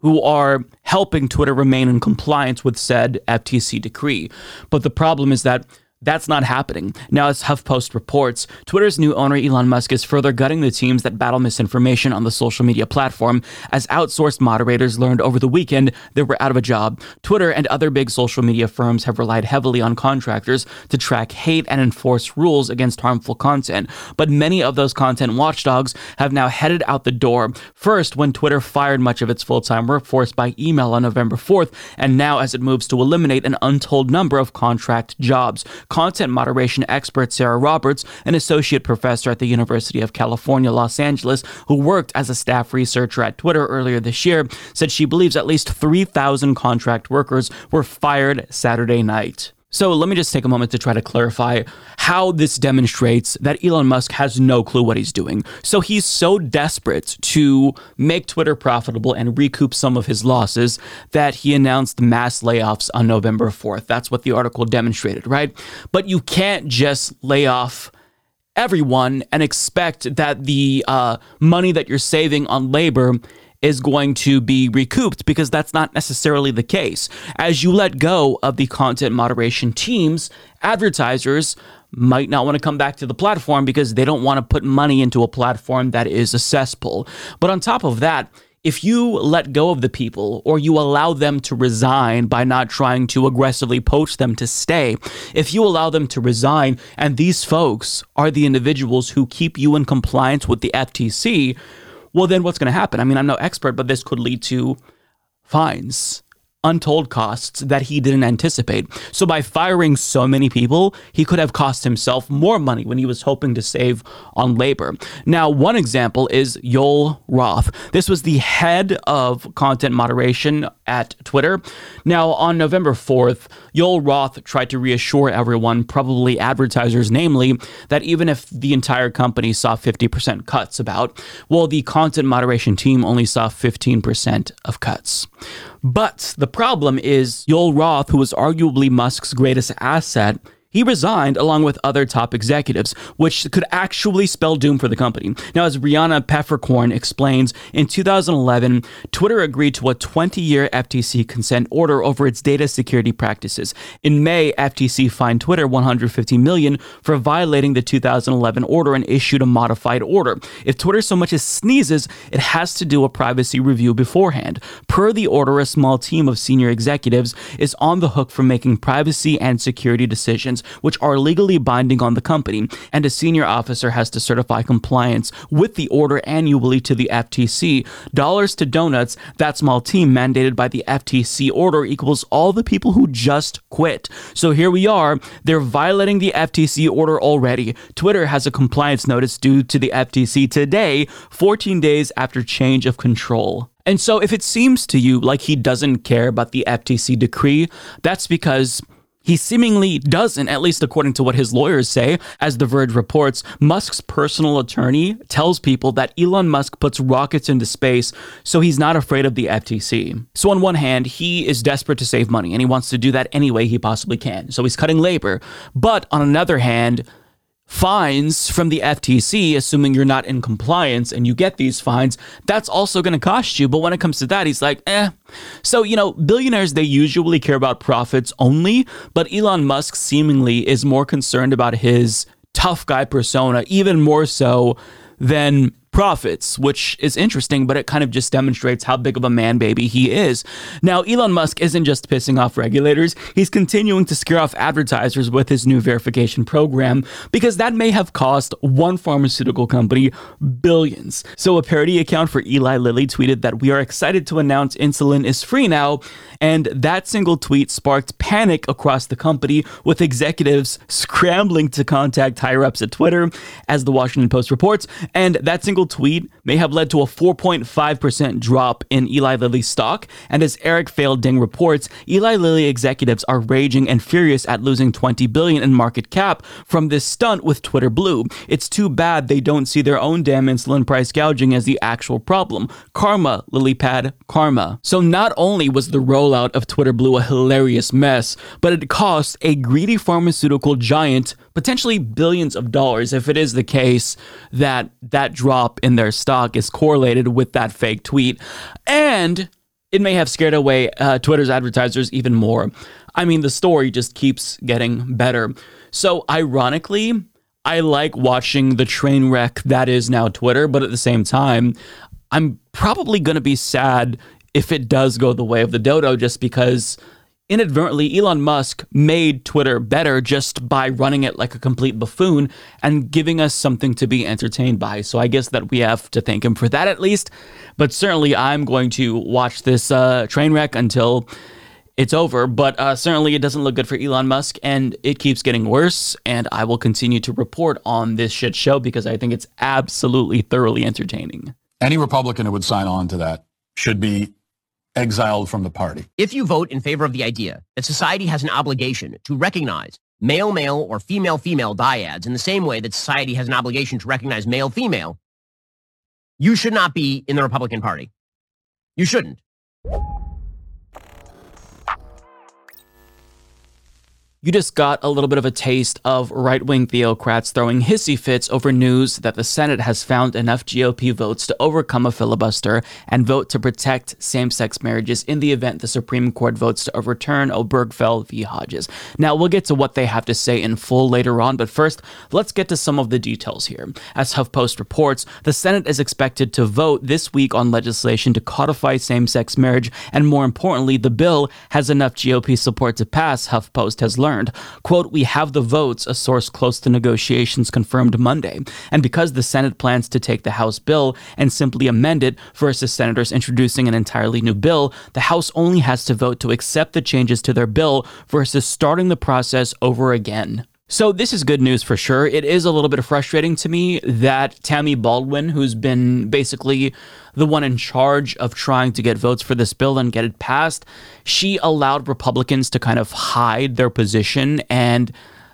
who are helping Twitter remain in compliance with said FTC decree. But the problem is that that's not happening. Now, as HuffPost reports, Twitter's new owner Elon Musk is further gutting the teams that battle misinformation on the social media platform, as outsourced moderators learned over the weekend they were out of a job. Twitter and other big social media firms have relied heavily on contractors to track hate and enforce rules against harmful content, but many of those content watchdogs have now headed out the door. First, when Twitter fired much of its full time workforce by email on November 4th, and now as it moves to eliminate an untold number of contract jobs content moderation expert Sarah Roberts, an associate professor at the University of California, Los Angeles, who worked as a staff researcher at Twitter earlier this year, said she believes at least 3,000 contract workers were fired Saturday night. So let me just take a moment to try to clarify how this demonstrates that Elon Musk has no clue what he's doing. So he's so desperate to make Twitter profitable and recoup some of his losses that he announced mass layoffs on November 4th. That's what the article demonstrated, right? But you can't just lay off everyone and expect that the uh, money that you're saving on labor is going to be recouped because that's not necessarily the case. As you let go of the content moderation teams, advertisers might not want to come back to the platform because they don't want to put money into a platform that is a cesspool. But on top of that, if you let go of the people or you allow them to resign by not trying to aggressively poach them to stay, if you allow them to resign and these folks are the individuals who keep you in compliance with the FTC, well, then what's going to happen? I mean, I'm no expert, but this could lead to fines untold costs that he didn't anticipate. So by firing so many people, he could have cost himself more money when he was hoping to save on labor. Now, one example is Joel Roth. This was the head of content moderation at Twitter. Now, on November 4th, Joel Roth tried to reassure everyone, probably advertisers namely, that even if the entire company saw 50% cuts about, well, the content moderation team only saw 15% of cuts. But the problem is Joel Roth, who was arguably Musk's greatest asset, he resigned along with other top executives, which could actually spell doom for the company. Now, as Riana Pfefferkorn explains, in 2011, Twitter agreed to a 20 year FTC consent order over its data security practices. In May, FTC fined Twitter 150 million for violating the 2011 order and issued a modified order. If Twitter so much as sneezes, it has to do a privacy review beforehand. Per the order, a small team of senior executives is on the hook for making privacy and security decisions, which are legally binding on the company, and a senior officer has to certify compliance with the order annually to the FTC. Dollars to donuts, that small team mandated by the FTC order equals all the people who just quit. So here we are, they're violating the FTC order already. Twitter has a compliance notice due to the FTC today, 14 days after change of control. And so, if it seems to you like he doesn't care about the FTC decree, that's because he seemingly doesn't, at least according to what his lawyers say. As The Verge reports, Musk's personal attorney tells people that Elon Musk puts rockets into space, so he's not afraid of the FTC. So, on one hand, he is desperate to save money and he wants to do that any way he possibly can. So, he's cutting labor. But on another hand, fines from the FTC, assuming you're not in compliance and you get these fines, that's also going to cost you. But when it comes to that, he's like, eh. So, you know, billionaires, they usually care about profits only, but Elon Musk seemingly is more concerned about his tough guy persona, even more so than profits, which is interesting, but it kind of just demonstrates how big of a man baby he is. Now, Elon Musk isn't just pissing off regulators, he's continuing to scare off advertisers with his new verification program because that may have cost one pharmaceutical company billions. So, a parody account for Eli Lilly tweeted that we are excited to announce insulin is free now, and that single tweet sparked panic across the company with executives scrambling to contact higher ups at Twitter, as the Washington Post reports, and that single tweet may have led to a 4.5% drop in Eli Lilly's stock. And as Eric Feigl-Ding reports, Eli Lilly executives are raging and furious at losing 20 billion in market cap from this stunt with Twitter Blue. It's too bad they don't see their own damn insulin price gouging as the actual problem. Karma, LillyPad, karma. So not only was the rollout of Twitter Blue a hilarious mess, but it cost a greedy pharmaceutical giant potentially billions of dollars if it is the case that that drop in their stock is correlated with that fake tweet. And it may have scared away uh, Twitter's advertisers even more. I mean, the story just keeps getting better. So, ironically, I like watching the train wreck that is now Twitter, but at the same time, I'm probably going to be sad if it does go the way of the dodo just because inadvertently, Elon Musk made Twitter better just by running it like a complete buffoon and giving us something to be entertained by. So I guess that we have to thank him for that at least. But certainly, I'm going to watch this uh, train wreck until it's over. But uh, certainly, it doesn't look good for Elon Musk, and it keeps getting worse. And I will continue to report on this shit show because I think it's absolutely thoroughly entertaining. Any Republican who would sign on to that should be exiled from the party. If you vote in favor of the idea that society has an obligation to recognize male male or female female dyads in the same way that society has an obligation to recognize male female, you should not be in the Republican Party. You shouldn't. You just got a little bit of a taste of right wing theocrats throwing hissy fits over news that the Senate has found enough GOP votes to overcome a filibuster and vote to protect same sex marriages in the event the Supreme Court votes to overturn Obergefell v. Hodges. Now, we'll get to what they have to say in full later on, but first, let's get to some of the details here. As HuffPost reports, the Senate is expected to vote this week on legislation to codify same sex marriage, and more importantly, the bill has enough GOP support to pass, HuffPost has learned. Quote, we have the votes, a source close to negotiations confirmed Monday. And because the Senate plans to take the House bill and simply amend it versus senators introducing an entirely new bill, the House only has to vote to accept the changes to their bill versus starting the process over again. So, this is good news for sure. It is a little bit frustrating to me that Tammy Baldwin, who's been basically the one in charge of trying to get votes for this bill and get it passed, she allowed Republicans to kind of hide their position and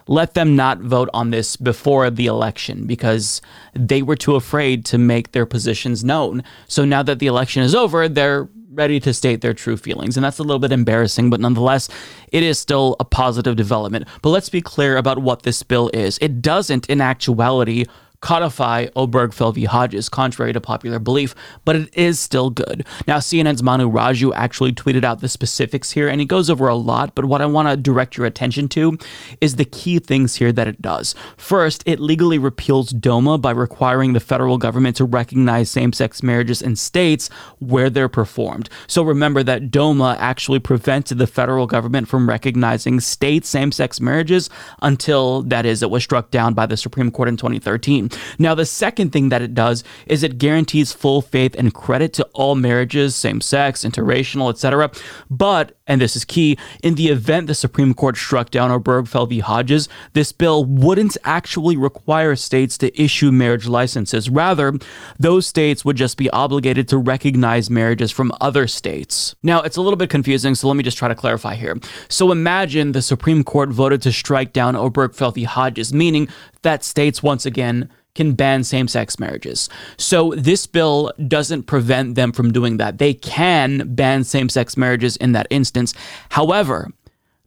let them not vote on this before the election because they were too afraid to make their positions known. So now that the election is over, they're ready to state their true feelings. And that's a little bit embarrassing, but nonetheless, it is still a positive development. But let's be clear about what this bill is. It doesn't, in actuality, codify Obergefell v. Hodges, contrary to popular belief, but it is still good. Now, CNN's Manu Raju actually tweeted out the specifics here, and he goes over a lot, but what I want to direct your attention to is the key things here that it does. First, it legally repeals DOMA by requiring the federal government to recognize same sex marriages in states where they're performed. So remember that DOMA actually prevented the federal government from recognizing state same sex marriages until, that is, it was struck down by the Supreme Court in 2013. Now, the second thing that it does is it guarantees full faith and credit to all marriages, same sex, interracial, etc. But, and this is key, in the event the Supreme Court struck down Obergefell v. Hodges, this bill wouldn't actually require states to issue marriage licenses. Rather, those states would just be obligated to recognize marriages from other states. Now, it's a little bit confusing, so let me just try to clarify here. So imagine the Supreme Court voted to strike down Obergefell v. Hodges, meaning that states once again can ban same sex marriages. So this bill doesn't prevent them from doing that. They can ban same sex marriages in that instance. However,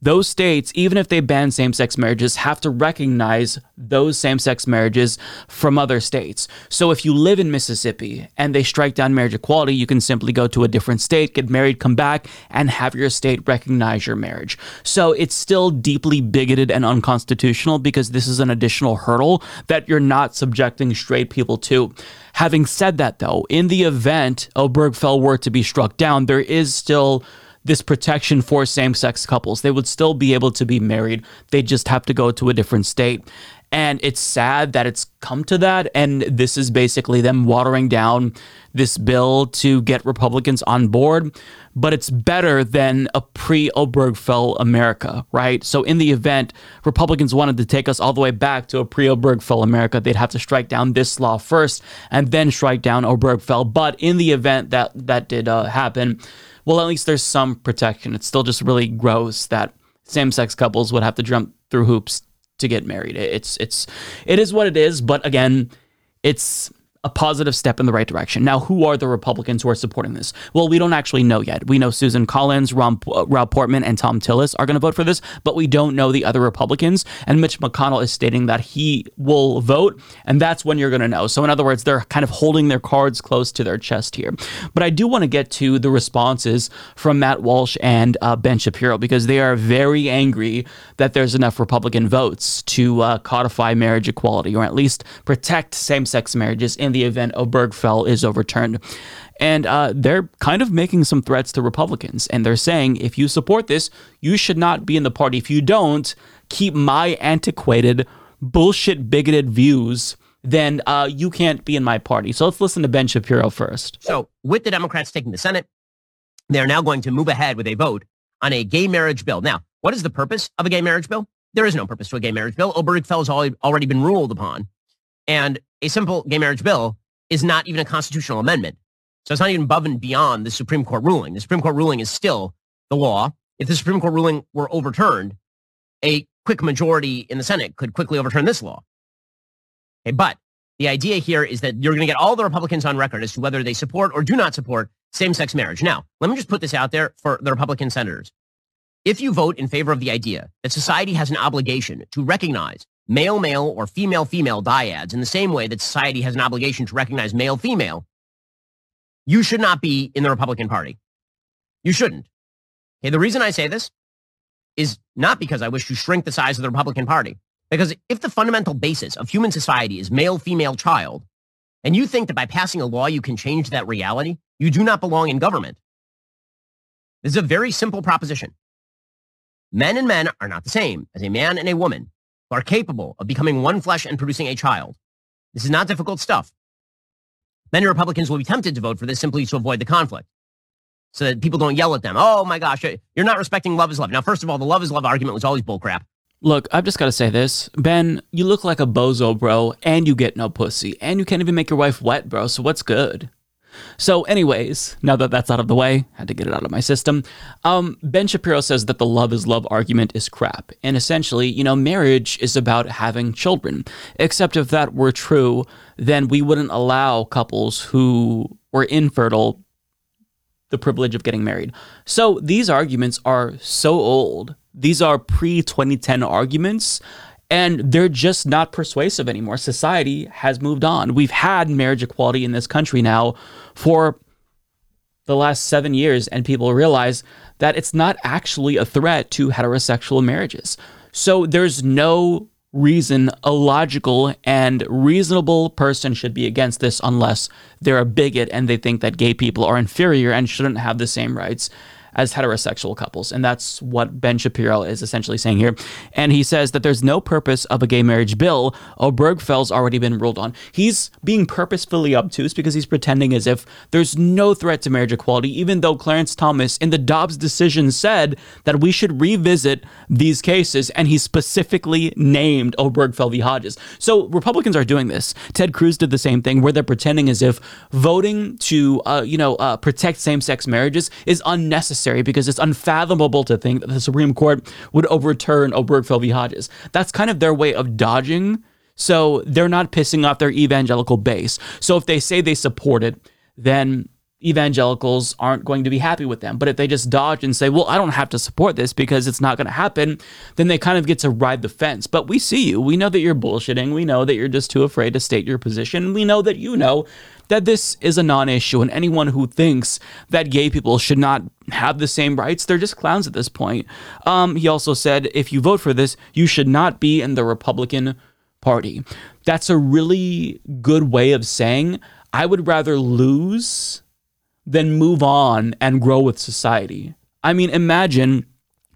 those states, even if they ban same sex marriages, have to recognize those same sex marriages from other states. So if you live in Mississippi and they strike down marriage equality, you can simply go to a different state, get married, come back, and have your state recognize your marriage. So it's still deeply bigoted and unconstitutional because this is an additional hurdle that you're not subjecting straight people to. Having said that, though, in the event Obergefell were to be struck down, there is still this protection for same sex couples. They would still be able to be married, they just have to go to a different state. And it's sad that it's come to that. And this is basically them watering down this bill to get Republicans on board. But it's better than a pre Obergefell America, right? So, in the event Republicans wanted to take us all the way back to a pre Obergefell America, they'd have to strike down this law first and then strike down Obergefell. But in the event that that did uh, happen, well, at least there's some protection. It's still just really gross that same sex couples would have to jump through hoops to get married. It's it's it is what it is, but again, it's a positive step in the right direction. Now, who are the Republicans who are supporting this? Well, we don't actually know yet. We know Susan Collins, Ron, uh, Rob Portman, and Thom Tillis are going to vote for this, but we don't know the other Republicans. And Mitch McConnell is stating that he will vote, and that's when you're going to know. So, in other words, they're kind of holding their cards close to their chest here. But I do want to get to the responses from Matt Walsh and uh, Ben Shapiro because they are very angry that there's enough Republican votes to uh, codify marriage equality or at least protect same sex marriages in the event Obergefell is overturned. And uh, they're kind of making some threats to Republicans. And they're saying if you support this, you should not be in the party. If you don't, keep my antiquated, bullshit, bigoted views then uh, you can't be in my party. So let's listen to Ben Shapiro first. So, with the Democrats taking the Senate, they're now going to move ahead with a vote on a gay marriage bill. Now, what is the purpose of a gay marriage bill? There is no purpose to a gay marriage bill. Obergefell has already been ruled upon. And a simple gay marriage bill is not even a constitutional amendment. So it's not even above and beyond the Supreme Court ruling. The Supreme Court ruling is still the law. If the Supreme Court ruling were overturned, a quick majority in the Senate could quickly overturn this law. Okay, but the idea here is that you're going to get all the Republicans on record as to whether they support or do not support same-sex marriage. Now, let me just put this out there for the Republican senators. If you vote in favor of the idea that society has an obligation to recognize male-male or female-female dyads in the same way that society has an obligation to recognize male-female, you should not be in the Republican Party. You shouldn't. Okay, the reason I say this is not because I wish to shrink the size of the Republican Party. Because if the fundamental basis of human society is male, female, child, and you think that by passing a law you can change that reality, you do not belong in government. This is a very simple proposition. Men and men are not the same as a man and a woman are capable of becoming one flesh and producing a child. This is not difficult stuff. Many Republicans will be tempted to vote for this simply to avoid the conflict so that people don't yell at them. Oh my gosh, you're not respecting love is love. Now, first of all, the love is love argument was always bullcrap. Look, I've just got to say this. Ben, you look like a bozo, bro, and you get no pussy, and you can't even make your wife wet, bro, so what's good? So, anyways, now that that's out of the way, had to get it out of my system. Um, ben Shapiro says that the love is love argument is crap. And essentially, you know, marriage is about having children. Except if that were true, then we wouldn't allow couples who were infertile the privilege of getting married. So these arguments are so old. These are pre 2010 arguments and they're just not persuasive anymore. Society has moved on. We've had marriage equality in this country now for the last seven years, and people realize that it's not actually a threat to heterosexual marriages. So there's no reason a logical and reasonable person should be against this unless they're a bigot and they think that gay people are inferior and shouldn't have the same rights as heterosexual couples. And that's what Ben Shapiro is essentially saying here. And he says that there's no purpose of a gay marriage bill. Obergefell's already been ruled on. He's being purposefully obtuse because he's pretending as if there's no threat to marriage equality, even though Clarence Thomas in the Dobbs decision said that we should revisit these cases. And he specifically named Obergefell v. Hodges. So Republicans are doing this. Ted Cruz did the same thing where they're pretending as if voting to, uh, you know, uh, protect same sex marriages is unnecessary necessary because it's unfathomable to think that the Supreme Court would overturn Obergefell v. Hodges. That's kind of their way of dodging. So they're not pissing off their evangelical base. So if they say they support it, then evangelicals aren't going to be happy with them. But if they just dodge and say, well, I don't have to support this because it's not going to happen, then they kind of get to ride the fence. But we see you. We know that you're bullshitting. We know that you're just too afraid to state your position. We know that you know that this is a non issue. And anyone who thinks that gay people should not have the same rights, they're just clowns at this point. Um, he also said, if you vote for this, you should not be in the Republican Party. That's a really good way of saying I would rather lose than move on and grow with society. I mean, imagine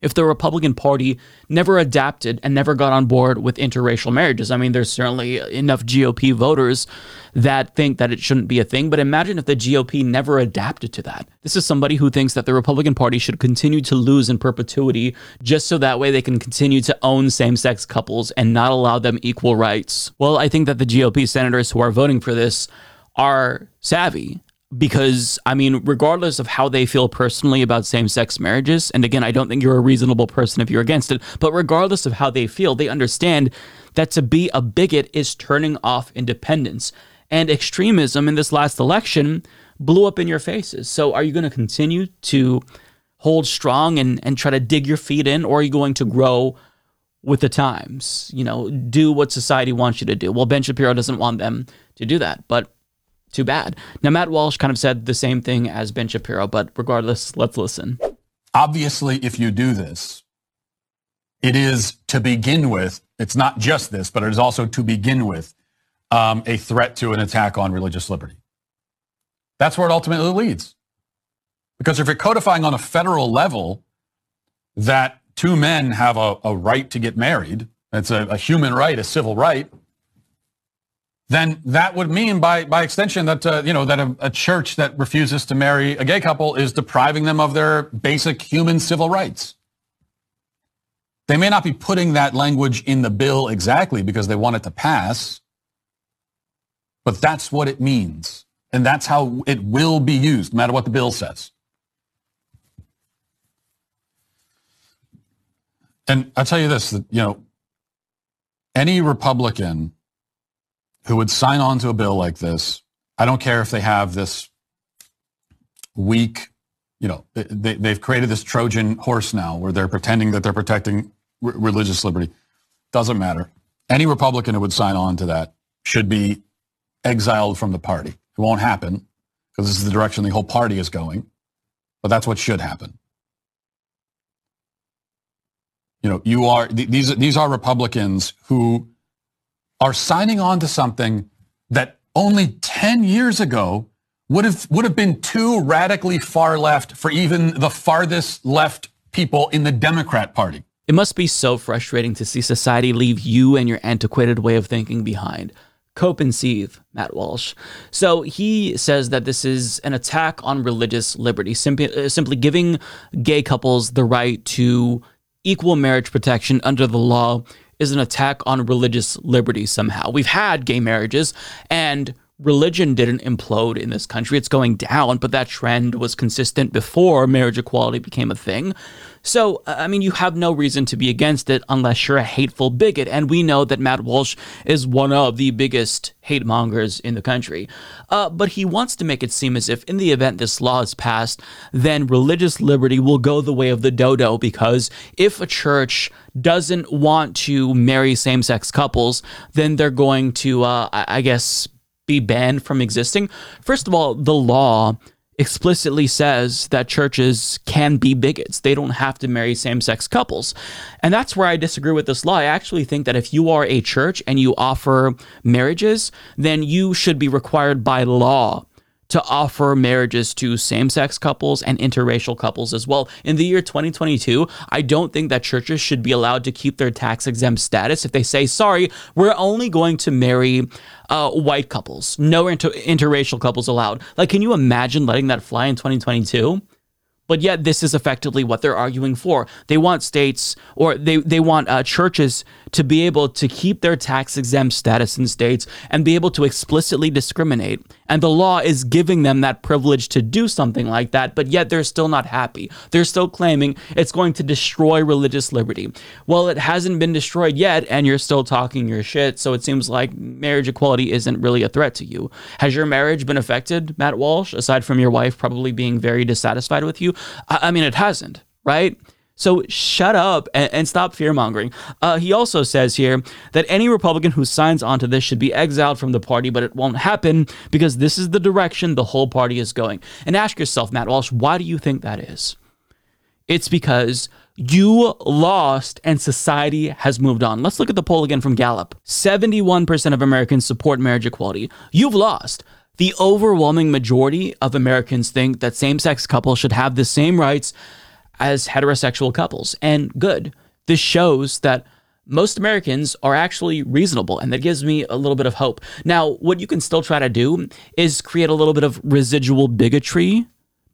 if the Republican Party never adapted and never got on board with interracial marriages. I mean, there's certainly enough GOP voters that think that it shouldn't be a thing, but imagine if the GOP never adapted to that. This is somebody who thinks that the Republican Party should continue to lose in perpetuity just so that way they can continue to own same sex couples and not allow them equal rights. Well, I think that the GOP senators who are voting for this are savvy because I mean, regardless of how they feel personally about same sex marriages, and again, I don't think you're a reasonable person if you're against it, but regardless of how they feel, they understand that to be a bigot is turning off independents. And extremism in this last election blew up in your faces. So are you going to continue to hold strong and, and try to dig your feet in, or are you going to grow with the times? You know, do what society wants you to do. Well, Ben Shapiro doesn't want them to do that, but too bad. Now, Matt Walsh kind of said the same thing as Ben Shapiro, but regardless, let's listen. Obviously, if you do this, it is to begin with, it's not just this, but it is also to begin with um, a threat to an attack on religious liberty. That's where it ultimately leads. Because if you're codifying on a federal level that two men have a, a right to get married, it's a, a human right, a civil right, then that would mean by, by extension that, uh, you know, that a, a, church that refuses to marry a gay couple is depriving them of their basic human civil rights. They may not be putting that language in the bill exactly because they want it to pass, but that's what it means. And that's how it will be used, no matter what the bill says. And I'll tell you this, that, you know, any Republican who would sign on to a bill like this. I don't care if they have this weak, you know, they, they've created this Trojan horse now where they're pretending that they're protecting r- religious liberty. Doesn't matter. Any Republican who would sign on to that should be exiled from the party. It won't happen because this is the direction the whole party is going, but that's what should happen. You know, you are these these are Republicans who are signing on to something that only 10 years ago would have would have been too radically far left for even the farthest left people in the Democrat Party. It must be so frustrating to see society leave you and your antiquated way of thinking behind. Cope and seethe, Matt Walsh. So he says that this is an attack on religious liberty, simply, uh, simply giving gay couples the right to equal marriage protection under the law is an attack on religious liberty somehow. We've had gay marriages and religion didn't implode in this country. It's going down, but that trend was consistent before marriage equality became a thing. So, I mean, you have no reason to be against it unless you're a hateful bigot. And we know that Matt Walsh is one of the biggest hate mongers in the country. Uh, but he wants to make it seem as if, in the event this law is passed, then religious liberty will go the way of the dodo because if a church doesn't want to marry same sex couples, then they're going to, uh, I guess, be banned from existing. First of all, the law explicitly says that churches can be bigots. They don't have to marry same sex couples. And that's where I disagree with this law. I actually think that if you are a church and you offer marriages, then you should be required by law to offer marriages to same sex couples and interracial couples as well. In the year 2022, I don't think that churches should be allowed to keep their tax exempt status if they say, sorry, we're only going to marry uh, white couples, no inter- interracial couples allowed. Like, can you imagine letting that fly in 2022? But yet, this is effectively what they're arguing for. They want states or they, they want uh, churches to be able to keep their tax exempt status in states and be able to explicitly discriminate. And the law is giving them that privilege to do something like that, but yet they're still not happy. They're still claiming it's going to destroy religious liberty. Well, it hasn't been destroyed yet, and you're still talking your shit, so it seems like marriage equality isn't really a threat to you. Has your marriage been affected, Matt Walsh, aside from your wife probably being very dissatisfied with you? I, I mean, it hasn't, right? So shut up and, and stop fear mongering. Uh, he also says here that any Republican who signs onto this should be exiled from the party, but it won't happen because this is the direction the whole party is going. And ask yourself, Matt Walsh, why do you think that is? It's because you lost and society has moved on. Let's look at the poll again from Gallup 71% of Americans support marriage equality. You've lost. The overwhelming majority of Americans think that same sex couples should have the same rights as heterosexual couples. And good. This shows that most Americans are actually reasonable, and that gives me a little bit of hope. Now, what you can still try to do is create a little bit of residual bigotry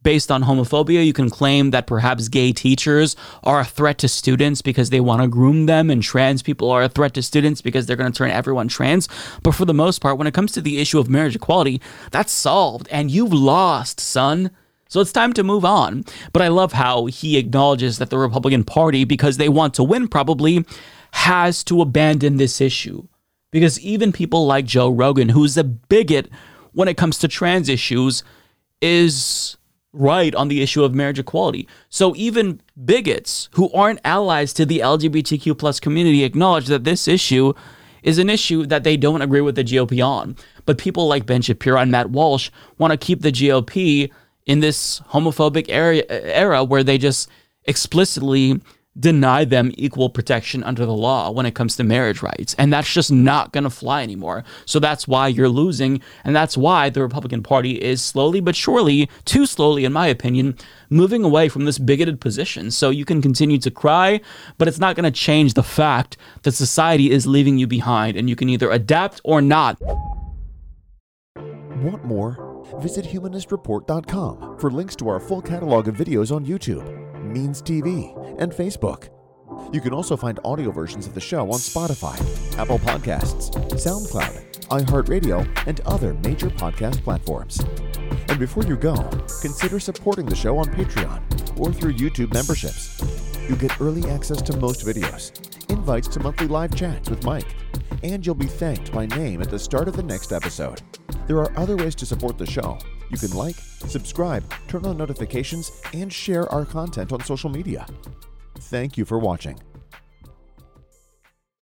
based on homophobia. You can claim that perhaps gay teachers are a threat to students because they want to groom them, and trans people are a threat to students because they're going to turn everyone trans. But for the most part, when it comes to the issue of marriage equality, that's solved, and you've lost, son. So it's time to move on. But I love how he acknowledges that the Republican Party, because they want to win probably, has to abandon this issue. Because even people like Joe Rogan, who's a bigot when it comes to trans issues, is right on the issue of marriage equality. So even bigots who aren't allies to the LGBTQ plus community acknowledge that this issue is an issue that they don't agree with the GOP on. But people like Ben Shapiro and Matt Walsh want to keep the GOP in this homophobic era, uh, era where they just explicitly deny them equal protection under the law when it comes to marriage rights. And that's just not going to fly anymore. So that's why you're losing. And that's why the Republican Party is slowly but surely, too slowly, in my opinion, moving away from this bigoted position. So you can continue to cry, but it's not going to change the fact that society is leaving you behind and you can either adapt or not. Want more? Visit humanistreport.com for links to our full catalog of videos on YouTube, Means TV, and Facebook. You can also find audio versions of the show on Spotify, Apple Podcasts, SoundCloud, iHeartRadio, and other major podcast platforms. And before you go, consider supporting the show on Patreon or through YouTube memberships. You get early access to most videos, invites to monthly live chats with Mike, and you'll be thanked by name at the start of the next episode. There are other ways to support the show. You can like, subscribe, turn on notifications, and share our content on social media. Thank you for watching.